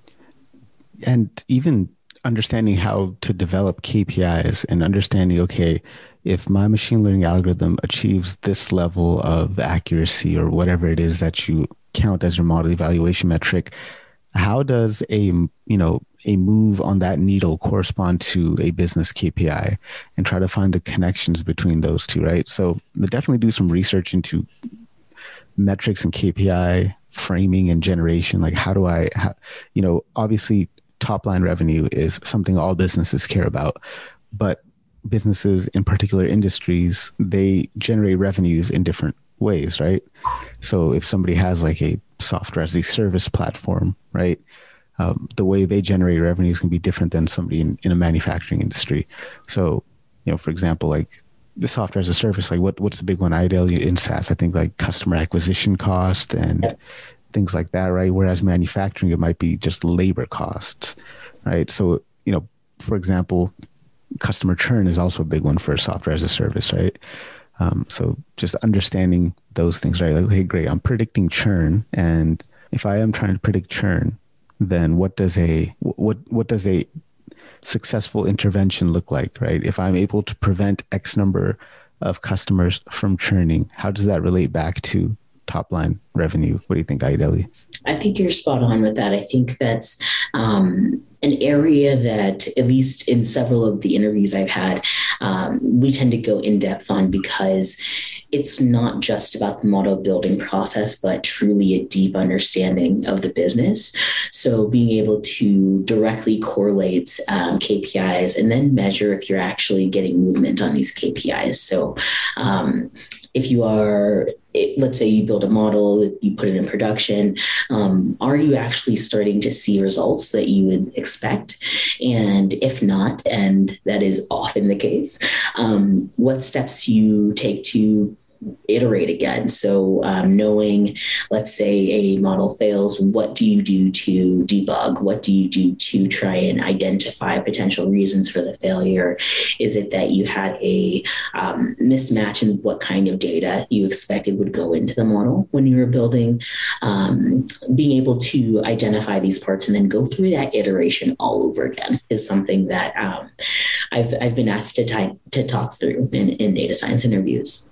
Speaker 1: And even understanding how to develop KPIs and understanding, okay, if my machine learning algorithm achieves this level of accuracy or whatever it is that you count as your model evaluation metric, how does a you know a move on that needle correspond to a business KPI and try to find the connections between those two, right? So definitely do some research into metrics and KPI framing and generation. Like how do I, how, you know, obviously top line revenue is something all businesses care about, but businesses in particular industries, they generate revenues in different ways, right? So if somebody has like a software as a service platform, right? Um, the way they generate revenues can be different than somebody in, in a manufacturing industry. So, you know, for example, like the software as a service, like what what's the big one? Ideal in SaaS, I think like customer acquisition cost and things like that, right? Whereas manufacturing, it might be just labor costs, right? So, you know, for example, customer churn is also a big one for software as a service, right? Um, so just understanding those things, right? Like, hey, great, I'm predicting churn, and if I am trying to predict churn, then what does a what what does a successful intervention look like, right? If I'm able to prevent X number of customers from churning, how does that relate back to top line revenue? What do you think, Ayodele?
Speaker 2: I think you're spot on with that. I think that's um, an area that, at least in several of the interviews I've had, um, we tend to go in depth on because it's not just about the model building process, but truly a deep understanding of the business. So being able to directly correlate um, KPIs and then measure if you're actually getting movement on these KPIs. So um, if you are it, let's say you build a model, you put it in production, um, are you actually starting to see results that you would expect? And if not, and that is often the case, um, what steps you take to iterate again. So, um, knowing, let's say a model fails, what do you do to debug? What do you do to try and identify potential reasons for the failure? Is it that you had a um, mismatch in what kind of data you expected would go into the model when you were building? Um, being able to identify these parts and then go through that iteration all over again is something that um, I've, I've been asked to, ty- to talk through in, in data science interviews.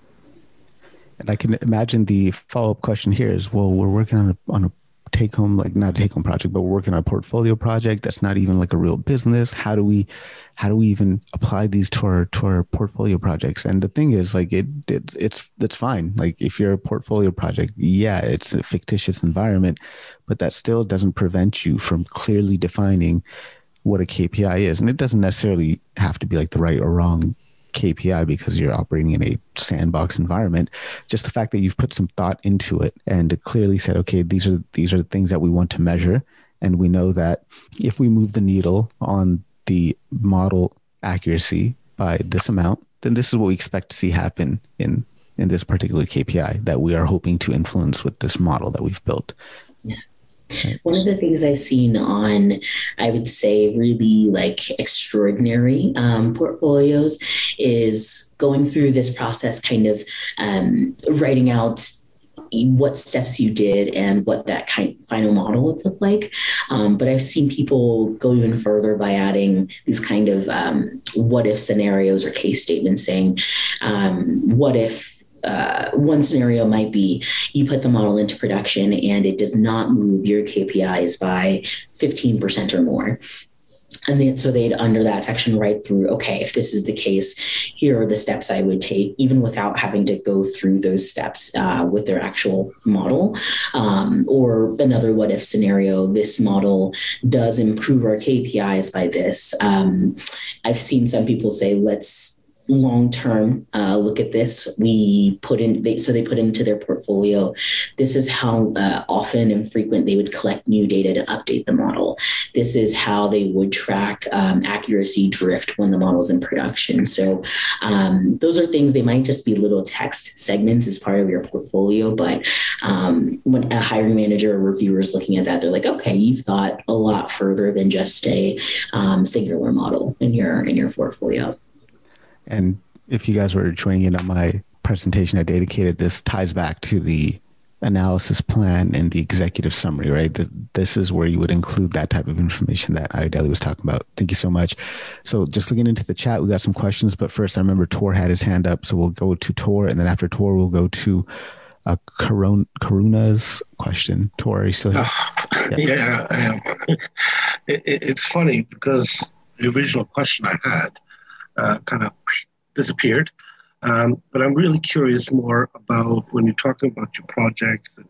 Speaker 1: And I can imagine the follow up question here is, well, we're working on a, on a take home, like not a take home project, but we're working on a portfolio project that's not even like a real business. How do we, how do we even apply these to our, to our portfolio projects? And the thing is like, it, it's, it's, that's fine. Like if you're a portfolio project, yeah, it's a fictitious environment, but that still doesn't prevent you from clearly defining what a KPI is. And it doesn't necessarily have to be like the right or wrong KPI because you're operating in a sandbox environment. Just the fact that you've put some thought into it and clearly said, okay, these are these are the things that we want to measure, and we know that if we move the needle on the model accuracy by this amount, then this is what we expect to see happen in in this particular KPI that we are hoping to influence with this model that we've built.
Speaker 2: One of the things I've seen on, I would say, really like extraordinary um, portfolios is going through this process, kind of um, writing out what steps you did and what that kind of final model would look like. Um, but I've seen people go even further by adding these kind of um, what if scenarios or case statements saying, um, what if uh, one scenario might be you put the model into production and it does not move your KPIs by 15% or more. And then, so they'd under that section write through, okay, if this is the case, here are the steps I would take, even without having to go through those steps uh, with their actual model. Um, or another what if scenario, this model does improve our KPIs by this. Um, I've seen some people say, let's long term uh, look at this. We put in, they, so they put into their portfolio. This is how uh, often and frequent they would collect new data to update the model. This is how they would track um, accuracy drift when the model's in production. So um, those are things they might just be little text segments as part of your portfolio, but um, when a hiring manager or reviewer is looking at that, they're like, okay, you've thought a lot further than just a um, singular model in your in your portfolio.
Speaker 1: And if you guys were joining in on my presentation at Datacated, this ties back to the analysis plan and the executive summary, right? This is where you would include that type of information that Ayodele was talking about. Thank you so much. So just looking into the chat, we got some questions, but first I remember Tor had his hand up. So we'll go to Tor and then after Tor, we'll go to uh, Karuna's question. Tor, are you still here?
Speaker 6: Uh, yeah, yeah I am. It, it, it's funny because the original question I had uh, kind of disappeared. Um, but I'm really curious more about when you're talking about your projects and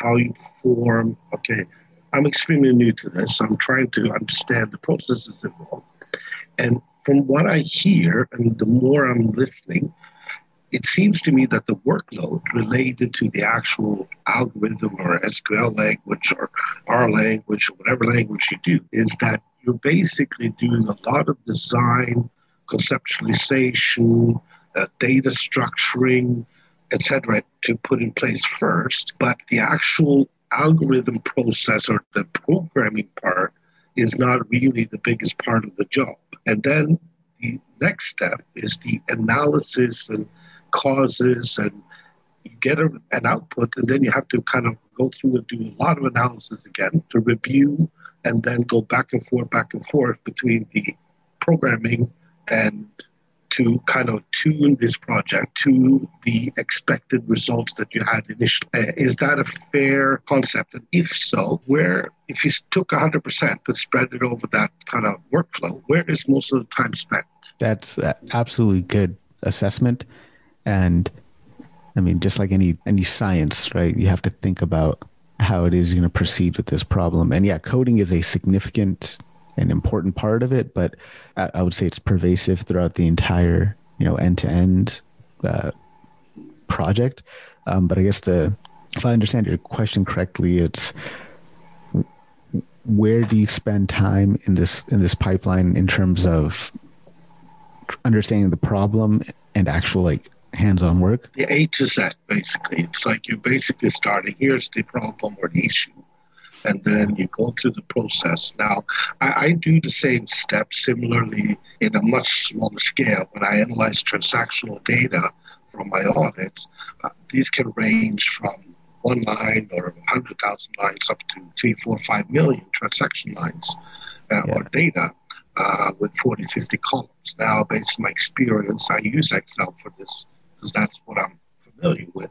Speaker 6: how you form. Okay, I'm extremely new to this. I'm trying to understand the processes involved. And from what I hear, and the more I'm listening, it seems to me that the workload related to the actual algorithm or SQL language or R language or whatever language you do is that you're basically doing a lot of design, conceptualization, uh, data structuring, etc., to put in place first. But the actual algorithm process or the programming part is not really the biggest part of the job. And then the next step is the analysis and causes and you get a, an output and then you have to kind of go through and do a lot of analysis again to review and then go back and forth back and forth between the programming and to kind of tune this project to the expected results that you had initially. Uh, is that a fair concept? And if so, where, if you took 100% and spread it over that kind of workflow, where is most of the time spent?
Speaker 1: That's absolutely good assessment. And I mean, just like any any science, right? You have to think about how it is you're going to proceed with this problem. And yeah, coding is a significant and important part of it, but I, would say it's pervasive throughout the entire, you know, end to end project. Um, but I guess the if I understand your question correctly, it's where do you spend time in this in this pipeline in terms of understanding the problem and actual like hands-on work?
Speaker 6: The A to Z, basically. It's like you're basically starting. Here's the problem or the issue, and then you go through the process. Now, I, I do the same steps similarly in a much smaller scale when I analyze transactional data from my audits. Uh, these can range from one line or 100,000 lines up to three, four, five million transaction lines uh, yeah. or data. Uh, with 40, 50 columns. Now, based on my experience, I use Excel for this because that's what I'm familiar with.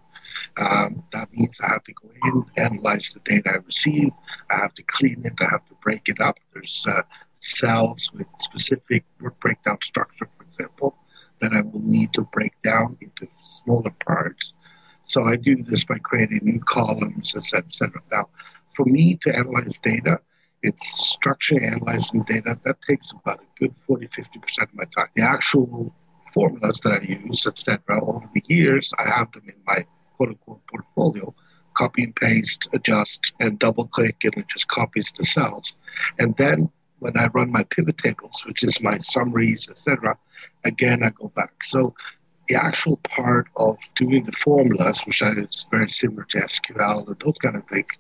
Speaker 6: Um, that means I have to go in, analyze the data I receive. I have to clean it. I have to break it up. There's uh, cells with specific breakdown structure, for example, that I will need to break down into smaller parts. So I do this by creating new columns, etc., etc. Now, for me to analyze data, it's structuring, analyzing data. That takes about a good 40, 50% of my time. The actual formulas that I use, etc. Over the years, I have them in my quote unquote portfolio. Copy and paste, adjust, and double click, and it just copies the cells. And then when I run my pivot tables, which is my summaries, etc., again I go back. So the actual part of doing the formulas, which is very similar to SQL and those kind of things,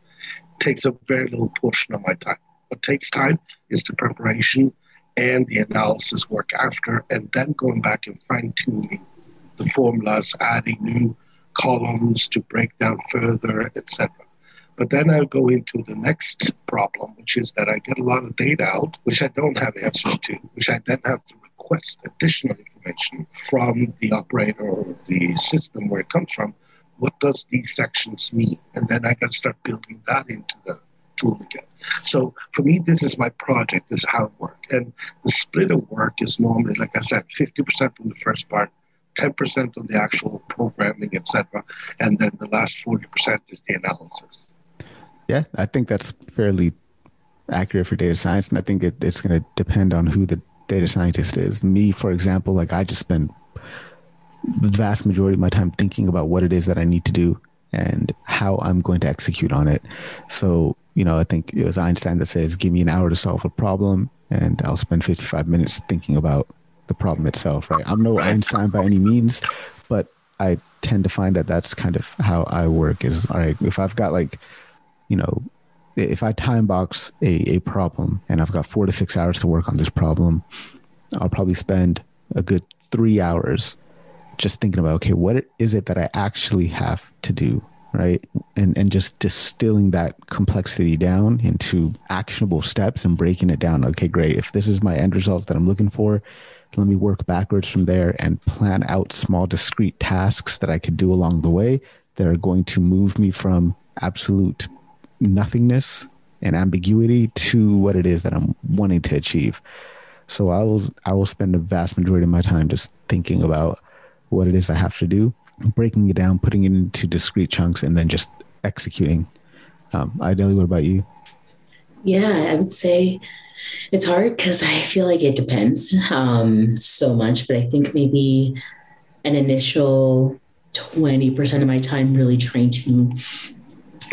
Speaker 6: takes a very little portion of my time. What takes time is the preparation and the analysis work after, and then going back and fine tuning the formulas, adding new columns to break down further, etc. But then I'll go into the next problem, which is that I get a lot of data out, which I don't have answers to, which I then have to request additional information from the operator or the system where it comes from. What does these sections mean? And then I got to start building that into the tool again. So for me, this is my project. This is how it works. And the split of work is normally, like I said, 50% on the first part, 10% of the actual programming, etc., and then the last 40% is the analysis.
Speaker 1: Yeah, I think that's fairly accurate for data science, and I think it, it's going to depend on who the data scientist is. Me, for example, like I just spend the vast majority of my time thinking about what it is that I need to do and how I'm going to execute on it. So you know, I think it was Einstein that says, give me an hour to solve a problem and I'll spend 55 minutes thinking about the problem itself, right? I'm no Einstein by any means, but I tend to find that that's kind of how I work is, all right, if I've got like, you know, if I time box a, a problem and I've got four to six hours to work on this problem, I'll probably spend a good three hours just thinking about, okay, what is it that I actually have to do right? And and just distilling that complexity down into actionable steps and breaking it down. Okay great. If this is my end results that i'm looking for let me work backwards from there and plan out small discrete tasks that i could do along the way that are going to move me from absolute nothingness and ambiguity to what it is that i'm wanting to achieve so i will i will spend the vast majority of my time just thinking about what it is i have to do breaking it down, putting it into discrete chunks, and then just executing. Um, Ayodele, what about you?
Speaker 2: Yeah, I would say it's hard because I feel like it depends um, so much, but I think maybe an initial 20% of my time really trying to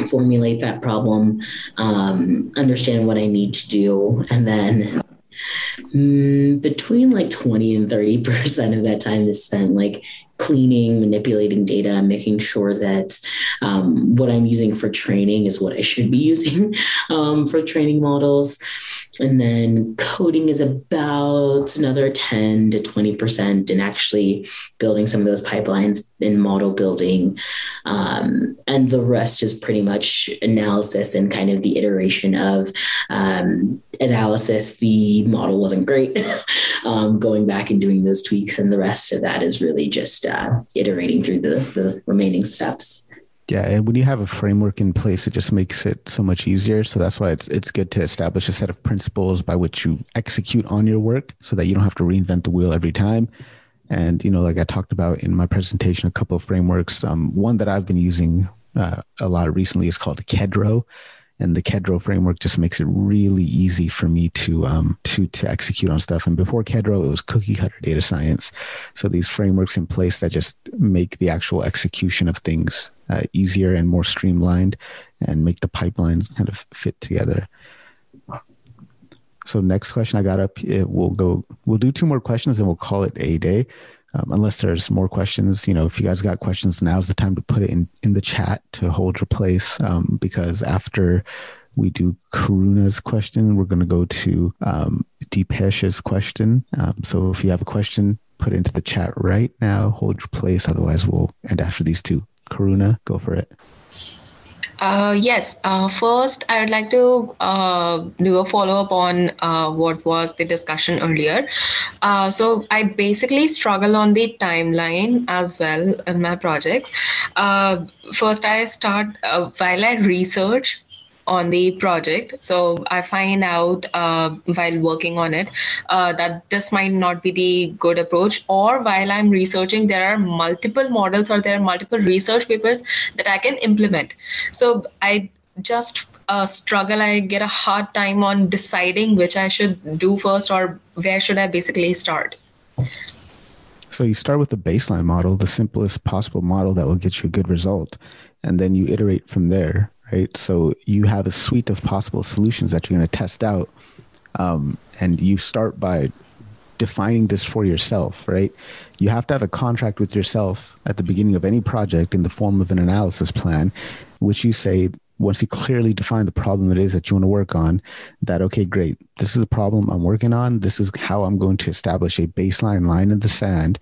Speaker 2: formulate that problem, um, understand what I need to do, and then mm, between like 20 and 30% of that time is spent like cleaning, manipulating data, making sure that um, what I'm using for training is what I should be using um, for training models. And then coding is about another 10 to 20%, and actually building some of those pipelines in model building. Um, and the rest is pretty much analysis and kind of the iteration of um, analysis. The model wasn't great, um, going back and doing those tweaks. And the rest of that is really just uh, iterating through the, the remaining steps.
Speaker 1: Yeah, and when you have a framework in place, it just makes it so much easier. So that's why it's it's good to establish a set of principles by which you execute on your work, so that you don't have to reinvent the wheel every time. And you know, like I talked about in my presentation, a couple of frameworks. Um, one that I've been using uh, a lot recently is called Kedro, and the Kedro framework just makes it really easy for me to um, to to execute on stuff. And before Kedro, it was cookie cutter data science. So these frameworks in place that just make the actual execution of things uh, easier and more streamlined, and make the pipelines kind of fit together. So next question I got up, we'll go. We'll do two more questions and we'll call it a day um, unless there's more questions, you know, if you guys got questions, now's the time to put it in, in the chat to hold your place. Um, because after we do Karuna's question, we're going to go to um, Deepesh's question. Um, so if you have a question, put it into the chat right now, hold your place. Otherwise, we'll end after these two. Karuna, go for it.
Speaker 7: Uh, yes. Uh, first, I would like to uh, do a follow up on uh, what was the discussion earlier. Uh, so, I basically struggle on the timeline as well in my projects. Uh, first, I start while I research on the project. So I find out uh, while working on it uh, that this might not be the good approach, or while I'm researching, there are multiple models or there are multiple research papers that I can implement. So I just uh, struggle. I get a hard time on deciding which I should do first or where should I basically start.
Speaker 1: So you start with the baseline model, the simplest possible model that will get you a good result, and then you iterate from there right? So you have a suite of possible solutions that you're going to test out. Um, and you start by defining this for yourself, right? You have to have a contract with yourself at the beginning of any project in the form of an analysis plan, which you say, once you clearly define the problem it is that you want to work on, that, okay, great, this is the problem I'm working on. This is how I'm going to establish a baseline line in the sand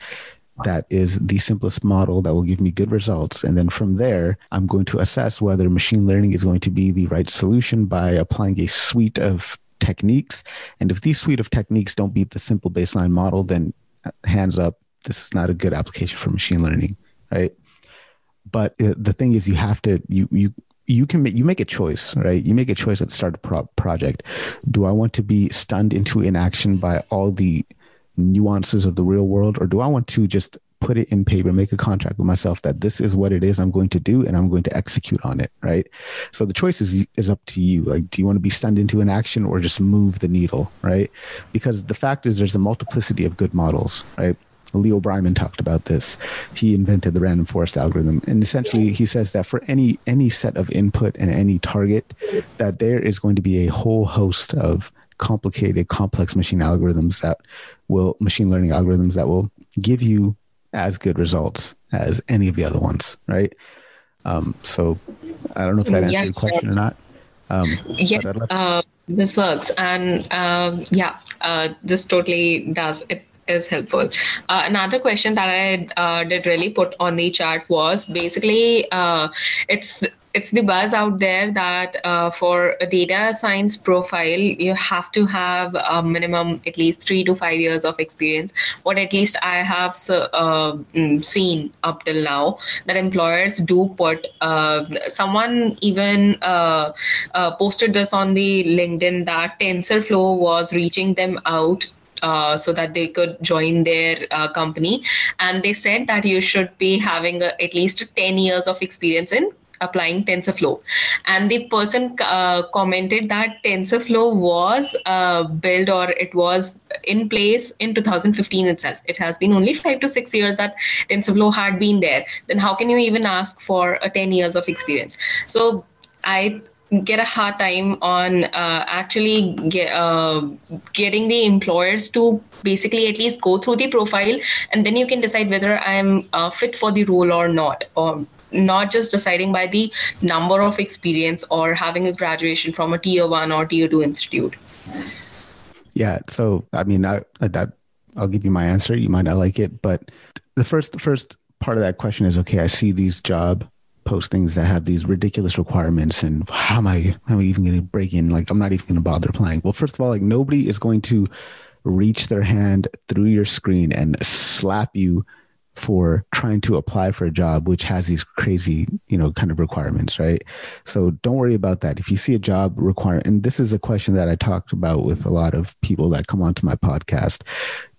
Speaker 1: that is the simplest model that will give me good results. And then from there, I'm going to assess whether machine learning is going to be the right solution by applying a suite of techniques. And if these suite of techniques don't beat the simple baseline model, then uh, hands up, this is not a good application for machine learning, right? But uh, the thing is, you have to you you you can make you make a choice right you make a choice at the start of pro- project do i want to be stunned into inaction by all the nuances of the real world or do I want to just put it in paper, make a contract with myself that this is what it is I'm going to do and I'm going to execute on it, right? So the choice is is up to you. Like do you want to be stunned into an action or just move the needle, right? Because the fact is there's a multiplicity of good models, right? Leo Breiman talked about this. He invented the random forest algorithm, and essentially he says that for any any set of input and any target, that there is going to be a whole host of complicated, complex machine algorithms that will machine learning algorithms that will give you as good results as any of the other ones, right? Um, so I don't know if that answered yeah, your question or not. Um,
Speaker 7: yeah, uh, this works, and um, yeah, uh, this totally does. It is helpful. Uh, another question that I uh, did really put on the chart was basically uh, it's it's the buzz out there that uh, for a data science profile, you have to have a minimum at least three to five years of experience. What at least I have uh, mm, seen up till now that employers do put. Uh, someone even uh, uh, posted this on the LinkedIn that TensorFlow was reaching them out uh, so that they could join their uh, company. And they said that you should be having a, at least 10 years of experience in applying TensorFlow, and the person uh, commented that TensorFlow was uh, built or it was in place in 2015 itself. It has been only five to six years that TensorFlow had been there. Then how can you even ask for a 10 years of experience? So I get a hard time on uh, actually get, uh, getting the employers to basically at least go through the profile and then you can decide whether i'm uh, fit for the role or not or not just deciding by the number of experience or having a graduation from a tier 1 or tier 2 institute.
Speaker 1: Yeah so i mean I, that i'll give you my answer. You might not like it but the first the first part of that question is okay i see these job postings that have these ridiculous requirements and how am I how am I even going to break in? Like I'm not even going to bother applying. Well, first of all, like nobody is going to reach their hand through your screen and slap you for trying to apply for a job which has these crazy you know kind of requirements right so don't worry about that if you see a job require and this is a question that i talked about with a lot of people that come onto my podcast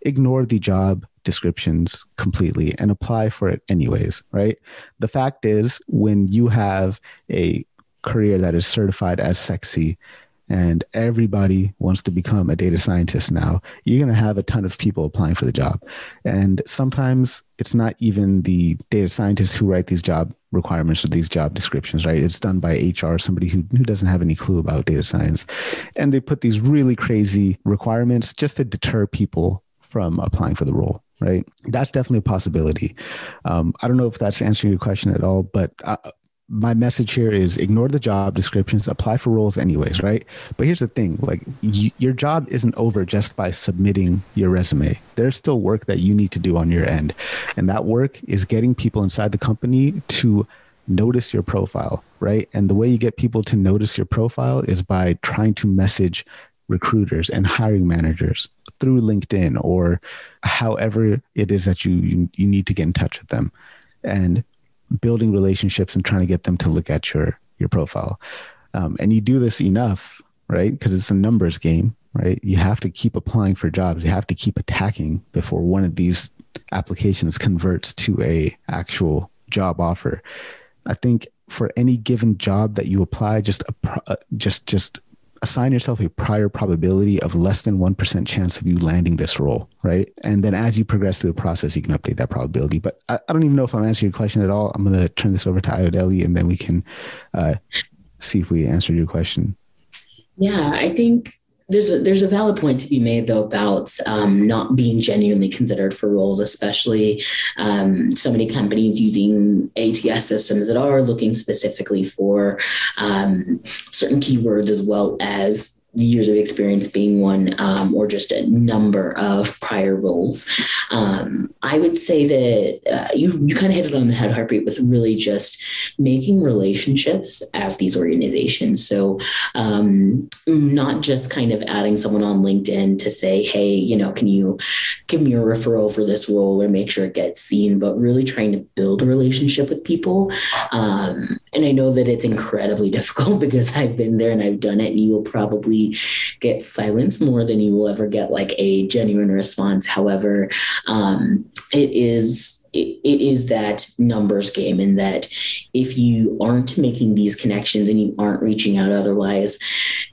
Speaker 1: ignore the job descriptions completely and apply for it anyways, right? The fact is, when you have a career that is certified as sexy and everybody wants to become a data scientist now, you're going to have a ton of people applying for the job. And sometimes it's not even the data scientists who write these job requirements or these job descriptions, right? It's done by HR, somebody who, who doesn't have any clue about data science. And they put these really crazy requirements just to deter people from applying for the role right? That's definitely a possibility. Um, I don't know if that's answering your question at all, but uh, my message here is ignore the job descriptions, apply for roles anyways, right? But here's the thing like, your job isn't over just by submitting your resume. There's still work that you need to do on your end. And that work is getting people inside the company to notice your profile, right? And the way you get people to notice your profile is by trying to message recruiters and hiring managers through LinkedIn or however it is that you, you, you need to get in touch with them and building relationships and trying to get them to look at your your profile. Um, and you do this enough, right? Because it's a numbers game, right? You have to keep applying for jobs. You have to keep attacking before one of these applications converts to a actual job offer. I think for any given job that you apply, just uh, just just assign yourself a prior probability of less than 1% chance of you landing this role, right? And then as you progress through the process, you can update that probability. But I, I don't even know if I'm answering your question at all. I'm going to turn this over to Ayodele and then we can uh, see if we answered your question.
Speaker 2: Yeah, I think there's a, there's a valid point to be made though about um, not being genuinely considered for roles, especially um, so many companies using ATS systems that are looking specifically for um, certain keywords as well as years of experience being one, um, or just a number of prior roles. Um, I would say that uh, you you kind of hit it on the head, Harpreet, with really just making relationships at these organizations. So um, not just kind of adding someone on LinkedIn to say, hey, you know, can you give me a referral for this role or make sure it gets seen, but really trying to build a relationship with people. Um, and I know that it's incredibly difficult because I've been there and I've done it, and you will probably get silence more than you will ever get like a genuine response. However, um, it is it, is that numbers game and that if you aren't making these connections and you aren't reaching out otherwise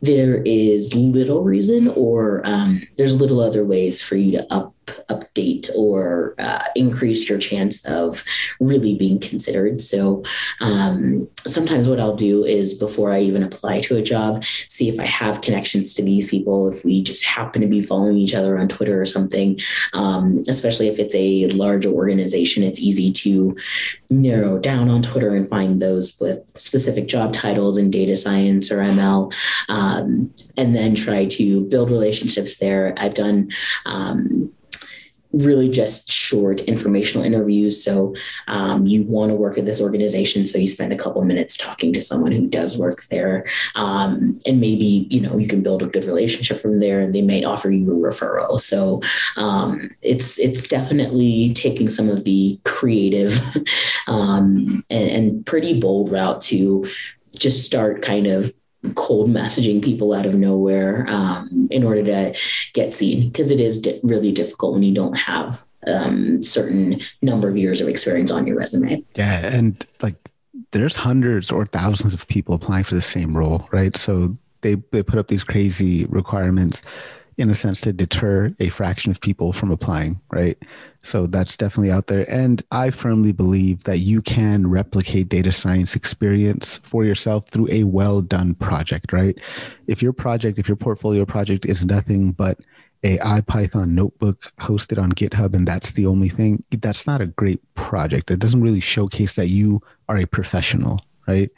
Speaker 2: there is little reason or um, there's little other ways for you to up update or uh, increase your chance of really being considered. So um, sometimes what I'll do is before I even apply to a job, see if I have connections to these people, if we just happen to be following each other on Twitter or something, um, especially if it's a large organization, it's easy to narrow down on Twitter and find those with specific job titles in data science or ML, um, and then try to build relationships there. I've done um, really just short informational interviews. So um, you want to work at this organization, so you spend a couple minutes talking to someone who does work there, um, and maybe you know you can build a good relationship from there, and they may offer you a referral. So um, it's it's definitely taking some of the creative um, and, and pretty bold route to just start kind of cold messaging people out of nowhere um, in order to get seen because it is di- really difficult when you don't have um, certain number of years of experience on your resume.
Speaker 1: Yeah, and like there's hundreds or thousands of people applying for the same role, right? So they they put up these crazy requirements in a sense to deter a fraction of people from applying, right? So that's definitely out there. And I firmly believe that you can replicate data science experience for yourself through a well done project, right? If your project, if your portfolio project is nothing but a IPython notebook hosted on GitHub and that's the only thing, that's not a great project. It doesn't really showcase that you are a professional, right?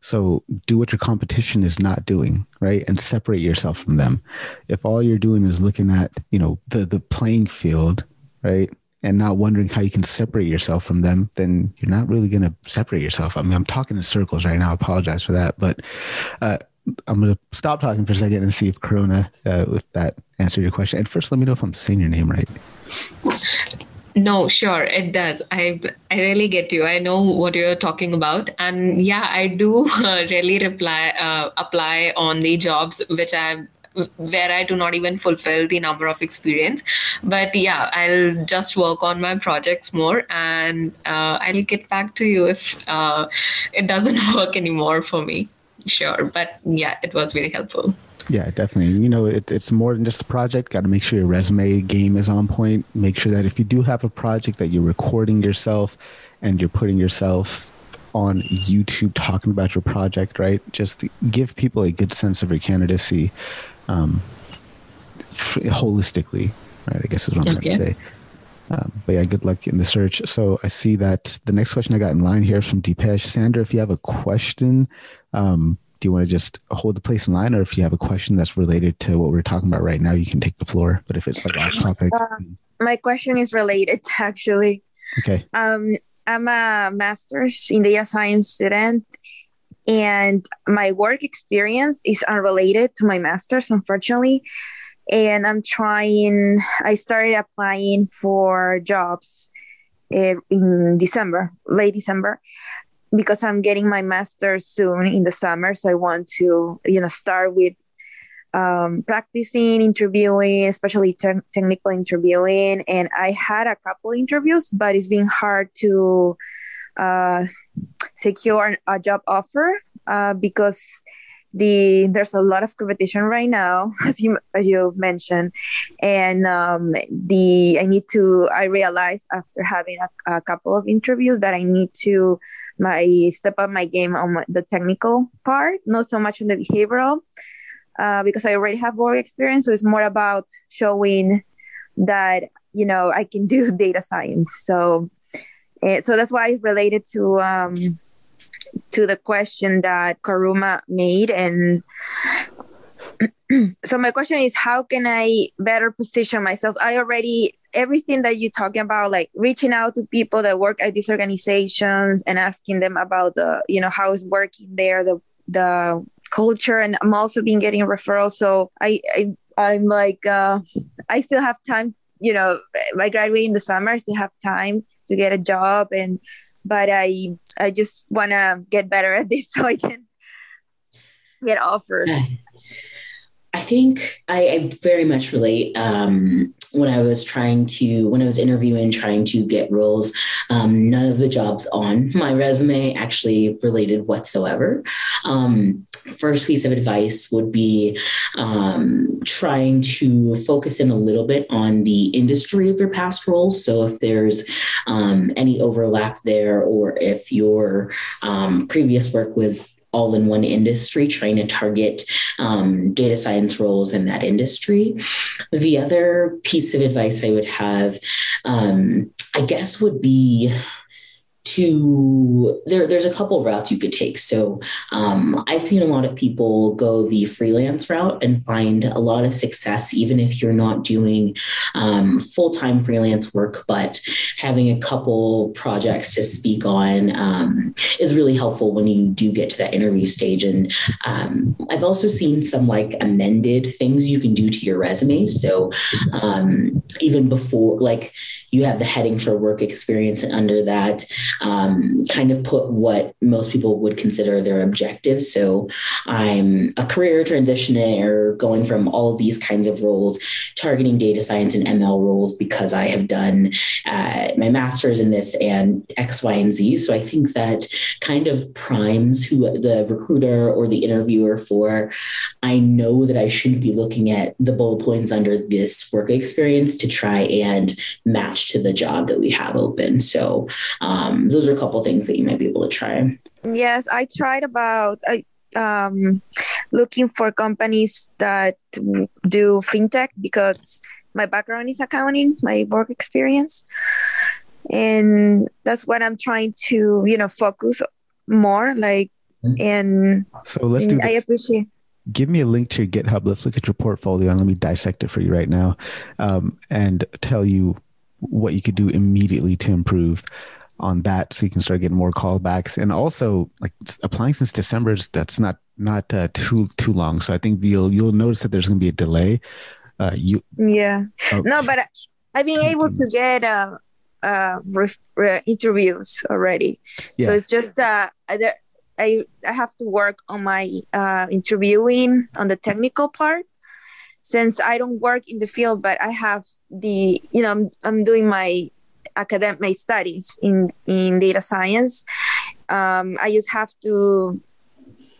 Speaker 1: So do what your competition is not doing, right? And separate yourself from them. If all you're doing is looking at, you know, the the playing field, right? And not wondering how you can separate yourself from them, then you're not really going to separate yourself. I mean, I'm talking in circles right now. I apologize for that, but uh, I'm going to stop talking for a second and see if Karuna, uh, if that answered your question. And first, let me know if I'm saying your name right.
Speaker 7: No, sure, it does. I I really get you. I know what you're talking about, and yeah, I do uh, really reply uh, apply on the jobs which I where I do not even fulfill the number of experience. But yeah, I'll just work on my projects more, and uh, I'll get back to you if uh, it doesn't work anymore for me. Sure, but yeah, it was very helpful.
Speaker 1: Yeah, definitely. You know, it, it's more than just a project. Got to make sure your resume game is on point. Make sure that if you do have a project, that you're recording yourself and you're putting yourself on YouTube talking about your project, right? Just give people a good sense of your candidacy um, holistically, right? I guess is what I'm okay. trying to say. Um, but yeah, good luck in the search. So I see that the next question I got in line here is from Deepesh. Sandra, if you have a question, um, do you want to just hold the place in line or if you have a question that's related to what we're talking about right now you can take the floor. But if it's like off topic uh,
Speaker 8: my question is related actually.
Speaker 1: Okay.
Speaker 8: Um i'm a master's in data science student and my work experience is unrelated to my master's unfortunately. And i'm trying i started applying for jobs eh, in december late december because I'm getting my master's soon in the summer, so I want to, you know, start with um, practicing interviewing, especially te- technical interviewing. And I had a couple interviews, but it's been hard to uh, secure a job offer uh, because the there's a lot of competition right now, as you as you mentioned, and um, the I need to I realized after having a, a couple of interviews that I need to my step up my game on the technical part, not so much on the behavioral, uh, because I already have work experience. So it's more about showing that you know I can do data science. So, uh, so that's why it's related to um, to the question that Karuna made, and so my question is, how can I better position myself? I already everything that you're talking about like reaching out to people that work at these organizations and asking them about the you know how is working there the the culture and i'm also been getting referrals. So i, I i'm like uh i still have time you know i graduate in the summer i still have time to get a job and but i i just want to get better at this so i can get offered
Speaker 2: I think I, I very much relate. Um, when I was trying to, when I was interviewing, trying to get roles, um, none of the jobs on my resume actually related whatsoever. Um, first piece of advice would be um, trying to focus in a little bit on the industry of your past roles. So if there's um, any overlap there, or if your um, previous work was all in one industry, trying to target um, data science roles in that industry. The other piece of advice I would have, um, I guess, would be to there, there's a couple of routes you could take. So um, I've seen a lot of people go the freelance route and find a lot of success, even if you're not doing um, full time freelance work, but having a couple projects to speak on um, is really helpful when you do get to that interview stage. And um, I've also seen some like amended things you can do to your resume. So um, even before, like you have the heading for work experience, and under that, um, kind of put what most people would consider their objectives. So I'm a career transitioner going from all these kinds of roles, targeting data science and ML roles because I have done uh, my master's in this and X, Y, and Z. So I think that kind of primes who the recruiter or the interviewer for. I know that I shouldn't be looking at the bullet points under this work experience to try and match to the job that we have open. So um, those are a couple things that you might be able to try.
Speaker 8: Yes, I tried about uh, um, looking for companies that do fintech because my background is accounting, my work experience. And that's what I'm trying to, you know, focus more like mm-hmm. and
Speaker 1: so let's do this.
Speaker 8: I appreciate
Speaker 1: give me a link to your GitHub. Let's look at your portfolio and let me dissect it for you right now um, and tell you what you could do immediately to improve on that so you can start getting more callbacks. And also like applying since december that's not not uh, too too long. So i think you'll you'll notice that there's going to be a delay. Uh you
Speaker 8: yeah. Oh. no but i've been able to get uh uh re- re- interviews already. Yeah. so it's just uh I I have to work on my uh, interviewing on the technical part. Since I don't work in the field, but I have the you know I'm, I'm doing my academic studies in in data science. Um, I just have to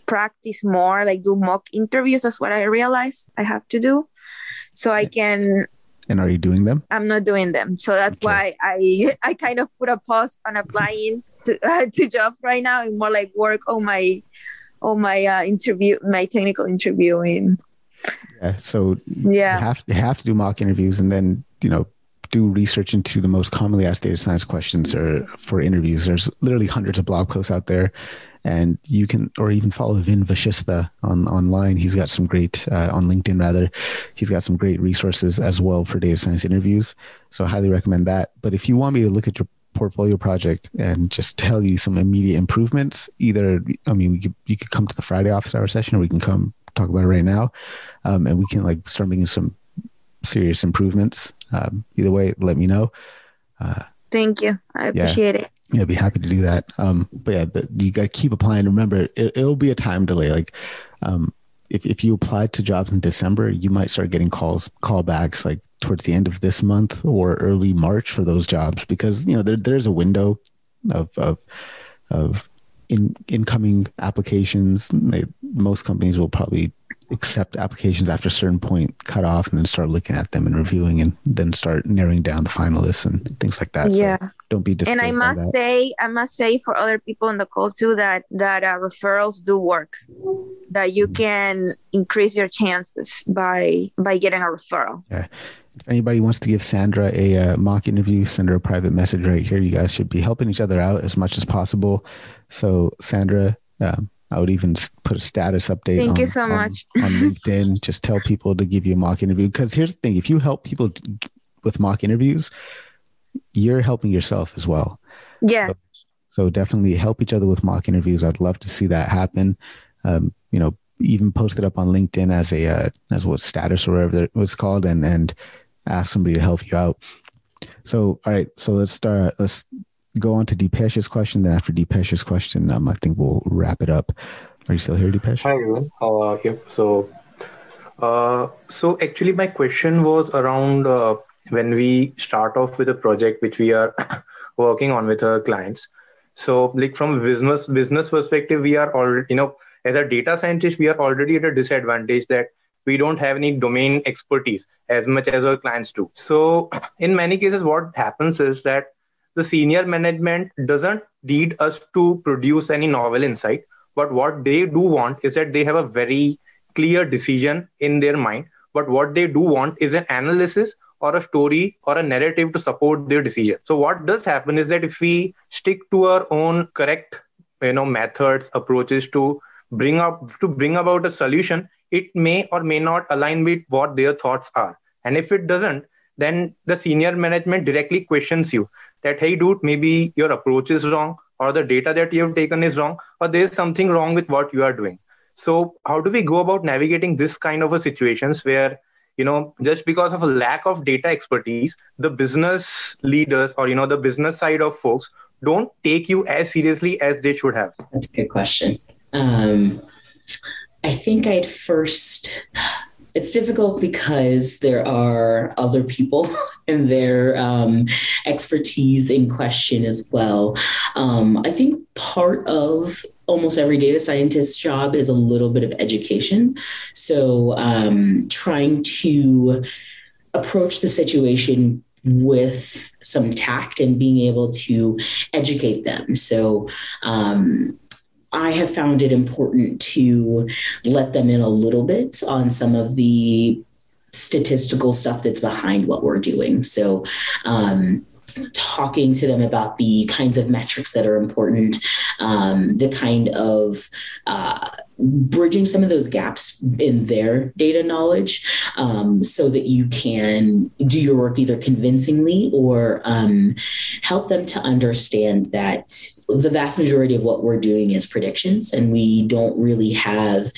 Speaker 8: practice more, like do mock interviews. That's what I realized I have to do, so I can.
Speaker 1: And are you doing them?
Speaker 8: I'm not doing them, so that's okay. why I I kind of put a pause on applying to uh, to jobs right now and more like work on my on my uh, interview my technical interviewing
Speaker 1: yeah so yeah you have, you have to do mock interviews and then you know do research into the most commonly asked data science questions or for interviews there's literally hundreds of blog posts out there and you can or even follow Vin Vashishta on online. He's got some great uh, on LinkedIn rather. He's got some great resources as well for data science interviews. So I highly recommend that. But if you want me to look at your portfolio project and just tell you some immediate improvements. Either, I mean, we could, you could come to the Friday office hour session, or we can come talk about it right now, um, and we can like start making some serious improvements. Um, either way, let me know.
Speaker 8: Uh, Thank you. I appreciate
Speaker 1: yeah.
Speaker 8: it.
Speaker 1: Yeah, I'd be happy to do that. Um, but yeah, the, you got to keep applying. Remember, it, will be a time delay. Like, um, if, if you applied to jobs in December, you might start getting calls, callbacks like towards the end of this month or early March for those jobs because you know there, there's a window of of of in, incoming applications. They, most companies will probably accept applications after a certain point cut off and then start looking at them and reviewing and then start narrowing down the finalists and things like that.
Speaker 8: Yeah.
Speaker 1: So don't be disappointed.
Speaker 8: And I must say, I must say for other people in the call too that that uh, referrals do work. That you mm-hmm. can increase your chances by by getting a referral.
Speaker 1: Yeah. If anybody wants to give Sandra a uh, mock interview, send her a private message right here. You guys should be helping each other out as much as possible. So, Sandra, um, I would even put a status update.
Speaker 8: Thank
Speaker 1: on,
Speaker 8: you so
Speaker 1: on,
Speaker 8: much.
Speaker 1: on LinkedIn. Just tell people to give you a mock interview. Because here's the thing: if you help people with mock interviews, you're helping yourself as well.
Speaker 8: Yes.
Speaker 1: So, so definitely help each other with mock interviews. I'd love to see that happen. Um, you know, even post it up on LinkedIn as a uh, as what status or whatever it was called, and and ask somebody to help you out. So, all right. So let's start. Let's go on to Deepesh's question. Then after Deepesh's question, um, I think we'll wrap it up. Are you still here, Deepesh?
Speaker 9: Hi everyone. Are you? So, uh, so actually, my question was around uh, when we start off with a project which we are working on with our clients. So, like from business business perspective, we are already, you know, as a data scientist, we are already at a disadvantage that we don't have any domain expertise as much as our clients do. So, in many cases, what happens is that the senior management doesn't need us to produce any novel insight, but what they do want is that they have a very clear decision in their mind. But what they do want is an analysis or a story or a narrative to support their decision. So what does happen is that if we stick to our own correct, you know, methods, approaches to bring up to bring about a solution, it may or may not align with what their thoughts are. And if it doesn't, then the senior management directly questions you that, hey, dude, maybe your approach is wrong, or the data that you have taken is wrong, or there's something wrong with what you are doing. So, how do we go about navigating this kind of a situations where, you know, just because of a lack of data expertise, the business leaders or, you know, the business side of folks don't take you as seriously as they should have?
Speaker 2: That's a good question. Um, I think I'd first. It's difficult because there are other people and their um, expertise in question as well. Um, I think part of almost every data scientist's job is a little bit of education. So, um, trying to approach the situation with some tact and being able to educate them. So, um, I have found it important to let them in a little bit on some of the statistical stuff that's behind what we're doing. So, um, talking to them about the kinds of metrics that are important, um, the kind of uh, bridging some of those gaps in their data knowledge um, so that you can do your work either convincingly or um, help them to understand that the vast majority of what we're doing is predictions and we don't really have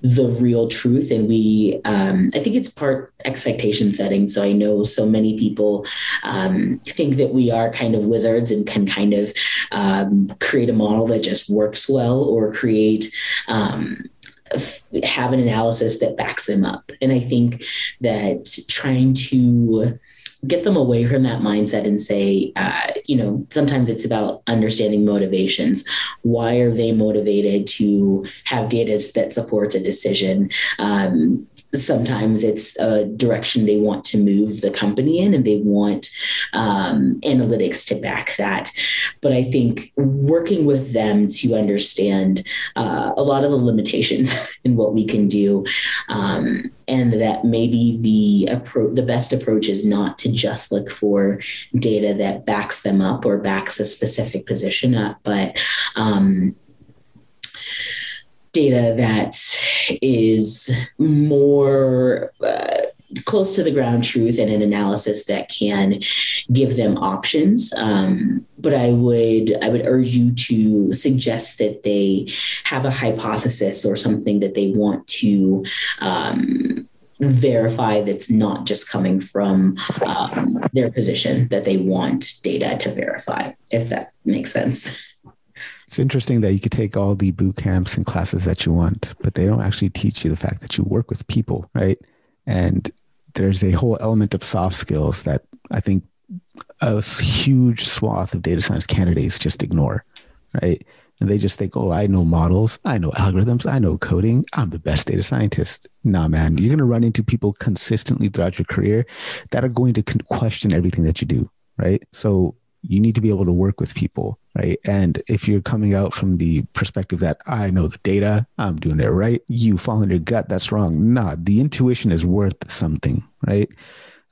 Speaker 2: the real truth. And we um, i think it's part expectation setting. So i know so many people um, think that we are kind of wizards and can kind of um, create a model that just works well or create um, have an analysis that backs them up. And i think that trying to get them away from that mindset and say, uh, you know, sometimes it's about understanding motivations. Why are they motivated to have data that supports a decision? Um, sometimes it's a direction they want to move the company in and they want um, analytics to back that but i think working with them to understand uh, a lot of the limitations in what we can do um, and that maybe the appro- the best approach is not to just look for data that backs them up or backs a specific position up but um, data that is more uh, close to the ground truth and an analysis that can give them options. Um, but I would I would urge you to suggest that they have a hypothesis or something that they want to. Um, verify that's not just coming from um, their position that they want data to verify if that makes sense
Speaker 1: It's interesting that you could take all the boot camps and classes that you want, but they don't actually teach you the fact that you work with people, right? And there's a whole element of soft skills that I think a huge swath of data science candidates just ignore, right? And they just think, oh, I know models, I know algorithms, I know coding, I'm the best data scientist. Nah, man, you're going to run into people consistently throughout your career that are going to question everything that you do, right? So you need to be able to work with people, right? And if you're coming out from the perspective that I know the data, I'm doing it right, you fall in your gut, that's wrong. Nah, the intuition is worth something, right?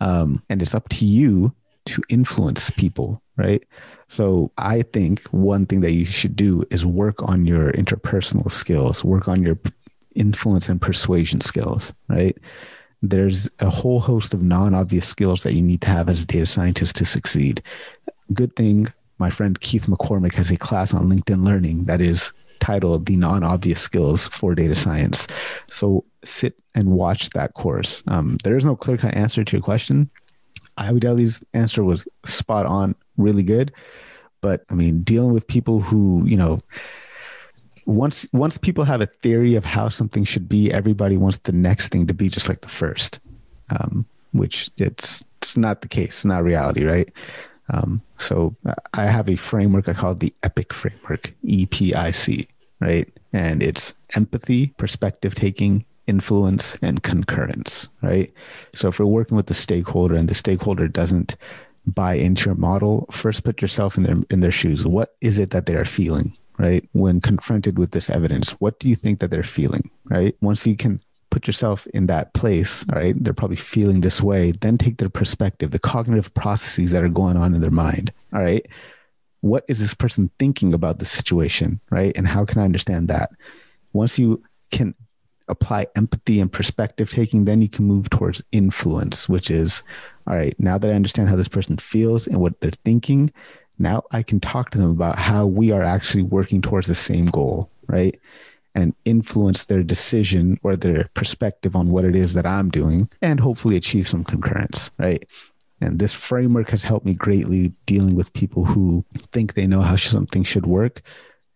Speaker 1: Um, and it's up to you to influence people, right? So I think one thing that you should do is work on your interpersonal skills, work on your influence and persuasion skills, right? There's a whole host of non obvious skills that you need to have as a data scientist to succeed good thing my friend Keith McCormick has a class on LinkedIn Learning that is titled The Non Obvious Skills for Data Science. So sit and watch that course. Um, there is no clear cut answer to your question. Abu answer was spot on, really good. But I mean, dealing with people who, you know, once once people have a theory of how something should be, everybody wants the next thing to be just like the first, um, which it's it's not the case, not reality, right? Um, so I have a framework I call it the EPIC framework, E P I C, right? And it's empathy, perspective taking, influence, and concurrence, right? So if we're working with the stakeholder and the stakeholder doesn't buy into your model, first put yourself in their in their shoes. What is it that they are feeling? Right. When confronted with this evidence, what do you think that they're feeling? Right. Once you can put yourself in that place, all right, they're probably feeling this way, then take their perspective, the cognitive processes that are going on in their mind, all right. What is this person thinking about the situation, right? And how can I understand that? Once you can apply empathy and perspective taking, then you can move towards influence, which is, all right, now that I understand how this person feels and what they're thinking, now I can talk to them about how we are actually working towards the same goal, right? And influence their decision or their perspective on what it is that I'm doing and hopefully achieve some concurrence, right? And this framework has helped me greatly dealing with people who think they know how something should work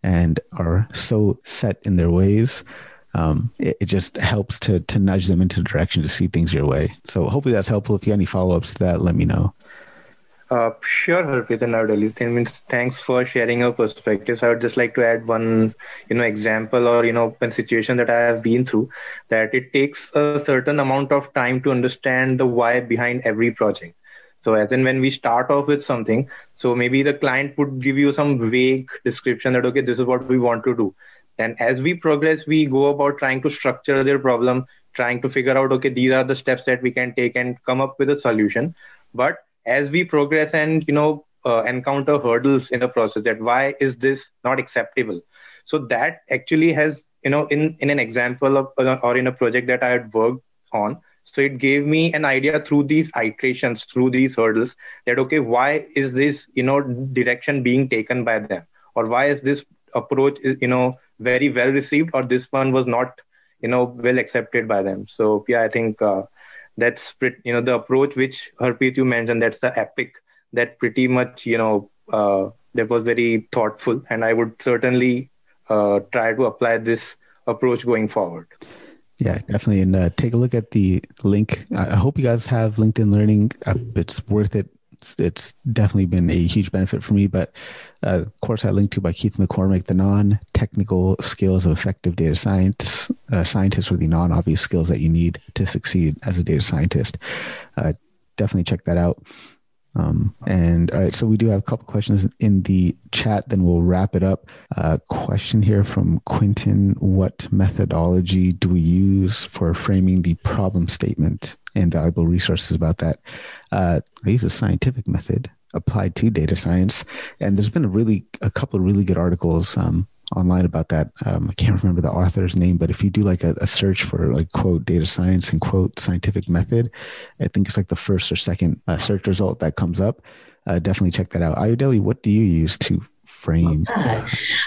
Speaker 1: and are so set in their ways. Um, it, it, just helps to to nudge them into the direction to see things your way. So hopefully that's helpful. If you have any follow ups to that, let me know.
Speaker 9: Uh, sure, Harpreet and Nowadays. I mean, thanks for sharing your perspectives. I would just like to add one, you know, example or you know, one situation that I have been through. That it takes a certain amount of time to understand the why behind every project. So, as in when we start off with something, so maybe the client would give you some vague description that okay, this is what we want to do. Then, as we progress, we go about trying to structure their problem, trying to figure out okay, these are the steps that we can take and come up with a solution. But as we progress and you know uh, encounter hurdles in the process that why is this not acceptable? So that actually has you know in in an example of uh, or in a project that i had worked on so it gave me an idea through these iterations through these hurdles that okay why is this you know direction being taken by them? Or why is this approach you know very well received or this one was not you know well accepted by them? So yeah i think uh, that's you know the approach which Harpreet you mentioned that's the epic that pretty much you know uh, that was very thoughtful and I would certainly uh, try to apply this approach going forward.
Speaker 1: Yeah, definitely. And uh, take a look at the link. I hope you guys have LinkedIn Learning. Uh, it's worth it it's, it's definitely been a huge benefit for me. But uh, course I linked to by Keith McCormick, the non-technical skills of effective data science uh, scientists, or the non-obvious skills that you need to succeed as a data scientist. Uh, definitely check that out. Um, and all right, so we do have a couple questions in the chat. Then we'll wrap it up. Uh, question here from Quentin: What methodology do we use for framing the problem statement? And valuable resources about that. Uh, I use a scientific method applied to data science, and there's been a really a couple of really good articles um, online about that. Um, I can't remember the author's name, but if you do like a, a, search for like quote data science and quote scientific method, I think it's like the first or second uh, search result that comes up. Uh, definitely check that out. Ayodele, what do you use to frame?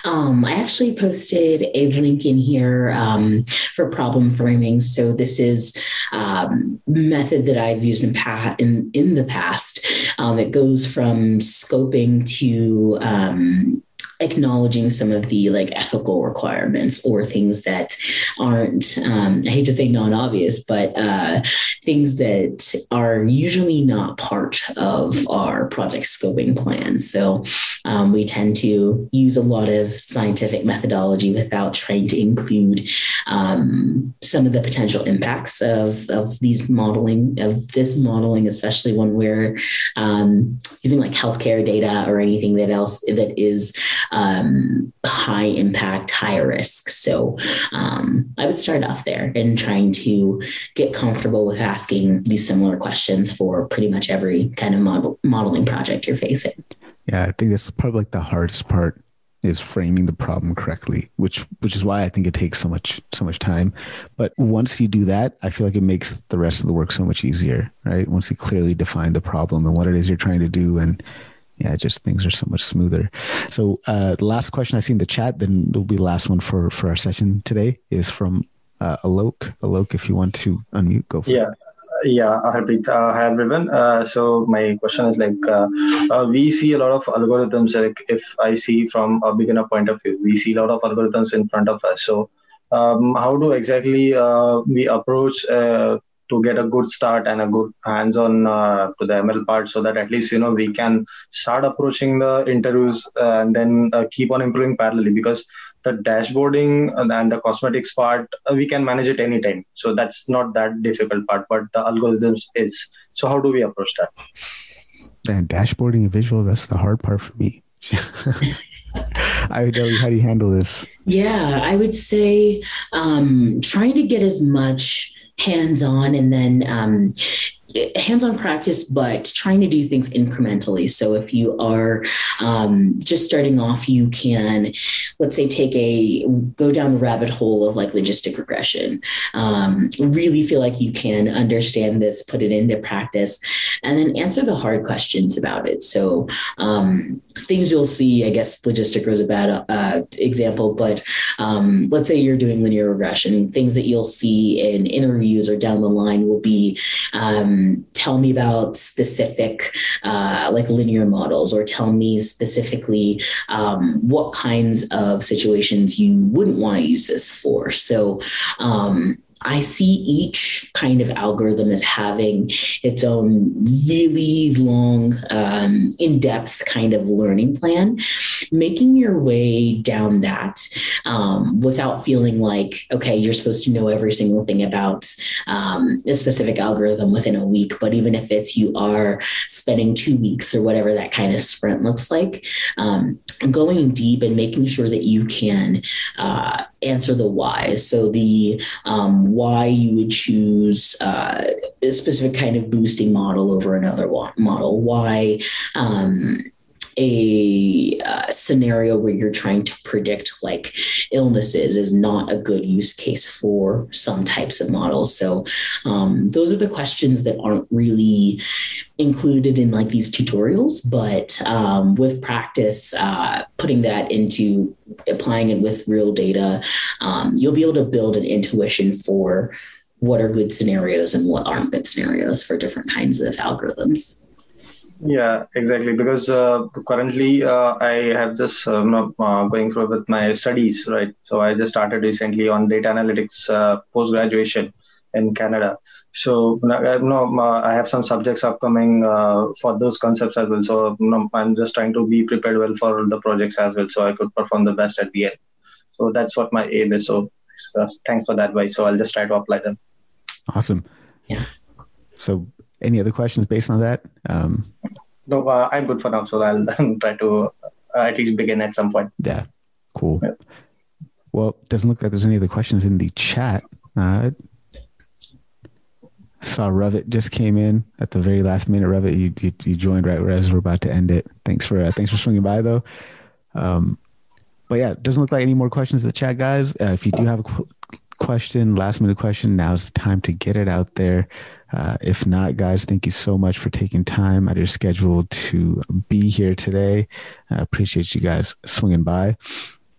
Speaker 2: Um, I actually posted a link in here um, for problem framing. So this is um, method that I've used in, pa- in, in the past. Um, it goes from scoping to um, acknowledging some of the like ethical requirements or things that aren't um, i hate to say non-obvious but uh, things that are usually not part of our project scoping plan. So um, we tend to use a lot of scientific methodology without trying to include um, some of the potential impacts of, of these modeling of this modeling especially when we're um, using like healthcare data or anything that else that is um, high impact, high risk. So um, I would start off there and trying to get comfortable with asking these similar questions for pretty much every kind of model, modeling project you're facing.
Speaker 1: Yeah, I think that's probably like the hardest part is framing the problem correctly, which which is why I think it takes so much so much time. But once you do that, I feel like it makes the rest of the work so much easier, right? Once you clearly define the problem and what it is you're trying to do and yeah, just things are so much smoother. So, uh, the last question I see in the chat, then it'll be the last one for for our session today, is from uh, Alok. Alok, if you want to unmute, go for
Speaker 10: yeah.
Speaker 1: it.
Speaker 10: Yeah, yeah, Harpreet. Uh, hi everyone. Uh, so my question is like, uh, uh, we see a lot of algorithms. Like, if I see from a beginner point of view, we see a lot of algorithms in front of us. So, um, how do exactly uh, we approach uh, to get a good start and a good hands-on uh, to the ML part, so that at least you know we can start approaching the interviews uh, and then uh, keep on improving parallelly. Because the dashboarding and the cosmetics part uh, we can manage it anytime, so that's not that difficult part. But the algorithms is. So how do we approach that?
Speaker 1: And dashboarding and visual, that's the hard part for me. I would tell you, how do you handle this?
Speaker 2: Yeah, I would say um, trying to get as much hands on and then um, hands-on practice but trying to do things incrementally. So if you are um, just starting off you can let's say take a go down the rabbit hole of like logistic regression. Um, really feel like you can understand this put it into practice and then answer the hard questions about it. So um, things you'll see i guess logistic was a bad uh, example but um, let's say you're doing linear regression. Things that you'll see in interviews or down the line will be um, tell me about specific uh, like linear models or tell me specifically um, what kinds of situations you wouldn't want to use this for. So um, I see each kind of algorithm as having its own really long, um, in depth kind of learning plan. Making your way down that um, without feeling like, okay, you're supposed to know every single thing about um, a specific algorithm within a week. But even if it's you are spending two weeks or whatever that kind of sprint looks like, um, going deep and making sure that you can uh, answer the why. So the um, why you would choose uh, a specific kind of boosting model over another model, why um, a uh, scenario where you're trying to predict like illnesses is not a good use case for some types of models. So um, those are the questions that aren't really included in like these tutorials, but um, with practice, uh, putting that into applying it with real data, um, you'll be able to build an intuition for what are good scenarios and what aren't good scenarios for different kinds of algorithms.
Speaker 10: Yeah, exactly. Because uh, currently uh, I have just um, uh, going through with my studies, right? So I just started recently on data analytics uh, post graduation in Canada. So you know, I have some subjects upcoming uh, for those concepts as well. So you know, I'm just trying to be prepared well for the projects as well, so I could perform the best at the end. So that's what my aim is. So, so thanks for that advice. So I'll just try to apply them.
Speaker 1: Awesome.
Speaker 2: Yeah.
Speaker 1: So any other questions based on that? Um,
Speaker 10: no, uh, I'm good for now. So I'll try to uh, at least begin at some point.
Speaker 1: Yeah, cool. Yeah. Well, doesn't look like there's any other questions in the chat. Uh, saw Revit just came in at the very last minute. Revit, you, you, you joined right as we're about to end it. Thanks for uh, thanks for swinging by though. Um, but yeah, doesn't look like any more questions in the chat, guys. Uh, if you do have a qu- question, last minute question, now's the time to get it out there. Uh, if not, guys, thank you so much for taking time out of your schedule to be here today. I appreciate you guys swinging by.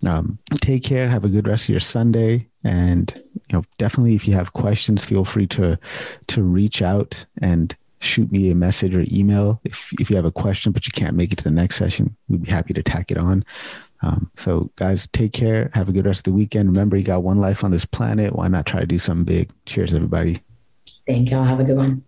Speaker 1: Um, take care. Have a good rest of your Sunday. And you know, definitely, if you have questions, feel free to to reach out and shoot me a message or email if if you have a question, but you can't make it to the next session. We'd be happy to tack it on. Um, so, guys, take care. Have a good rest of the weekend. Remember, you got one life on this planet. Why not try to do something big? Cheers, everybody.
Speaker 2: Thank y'all. Have a good one.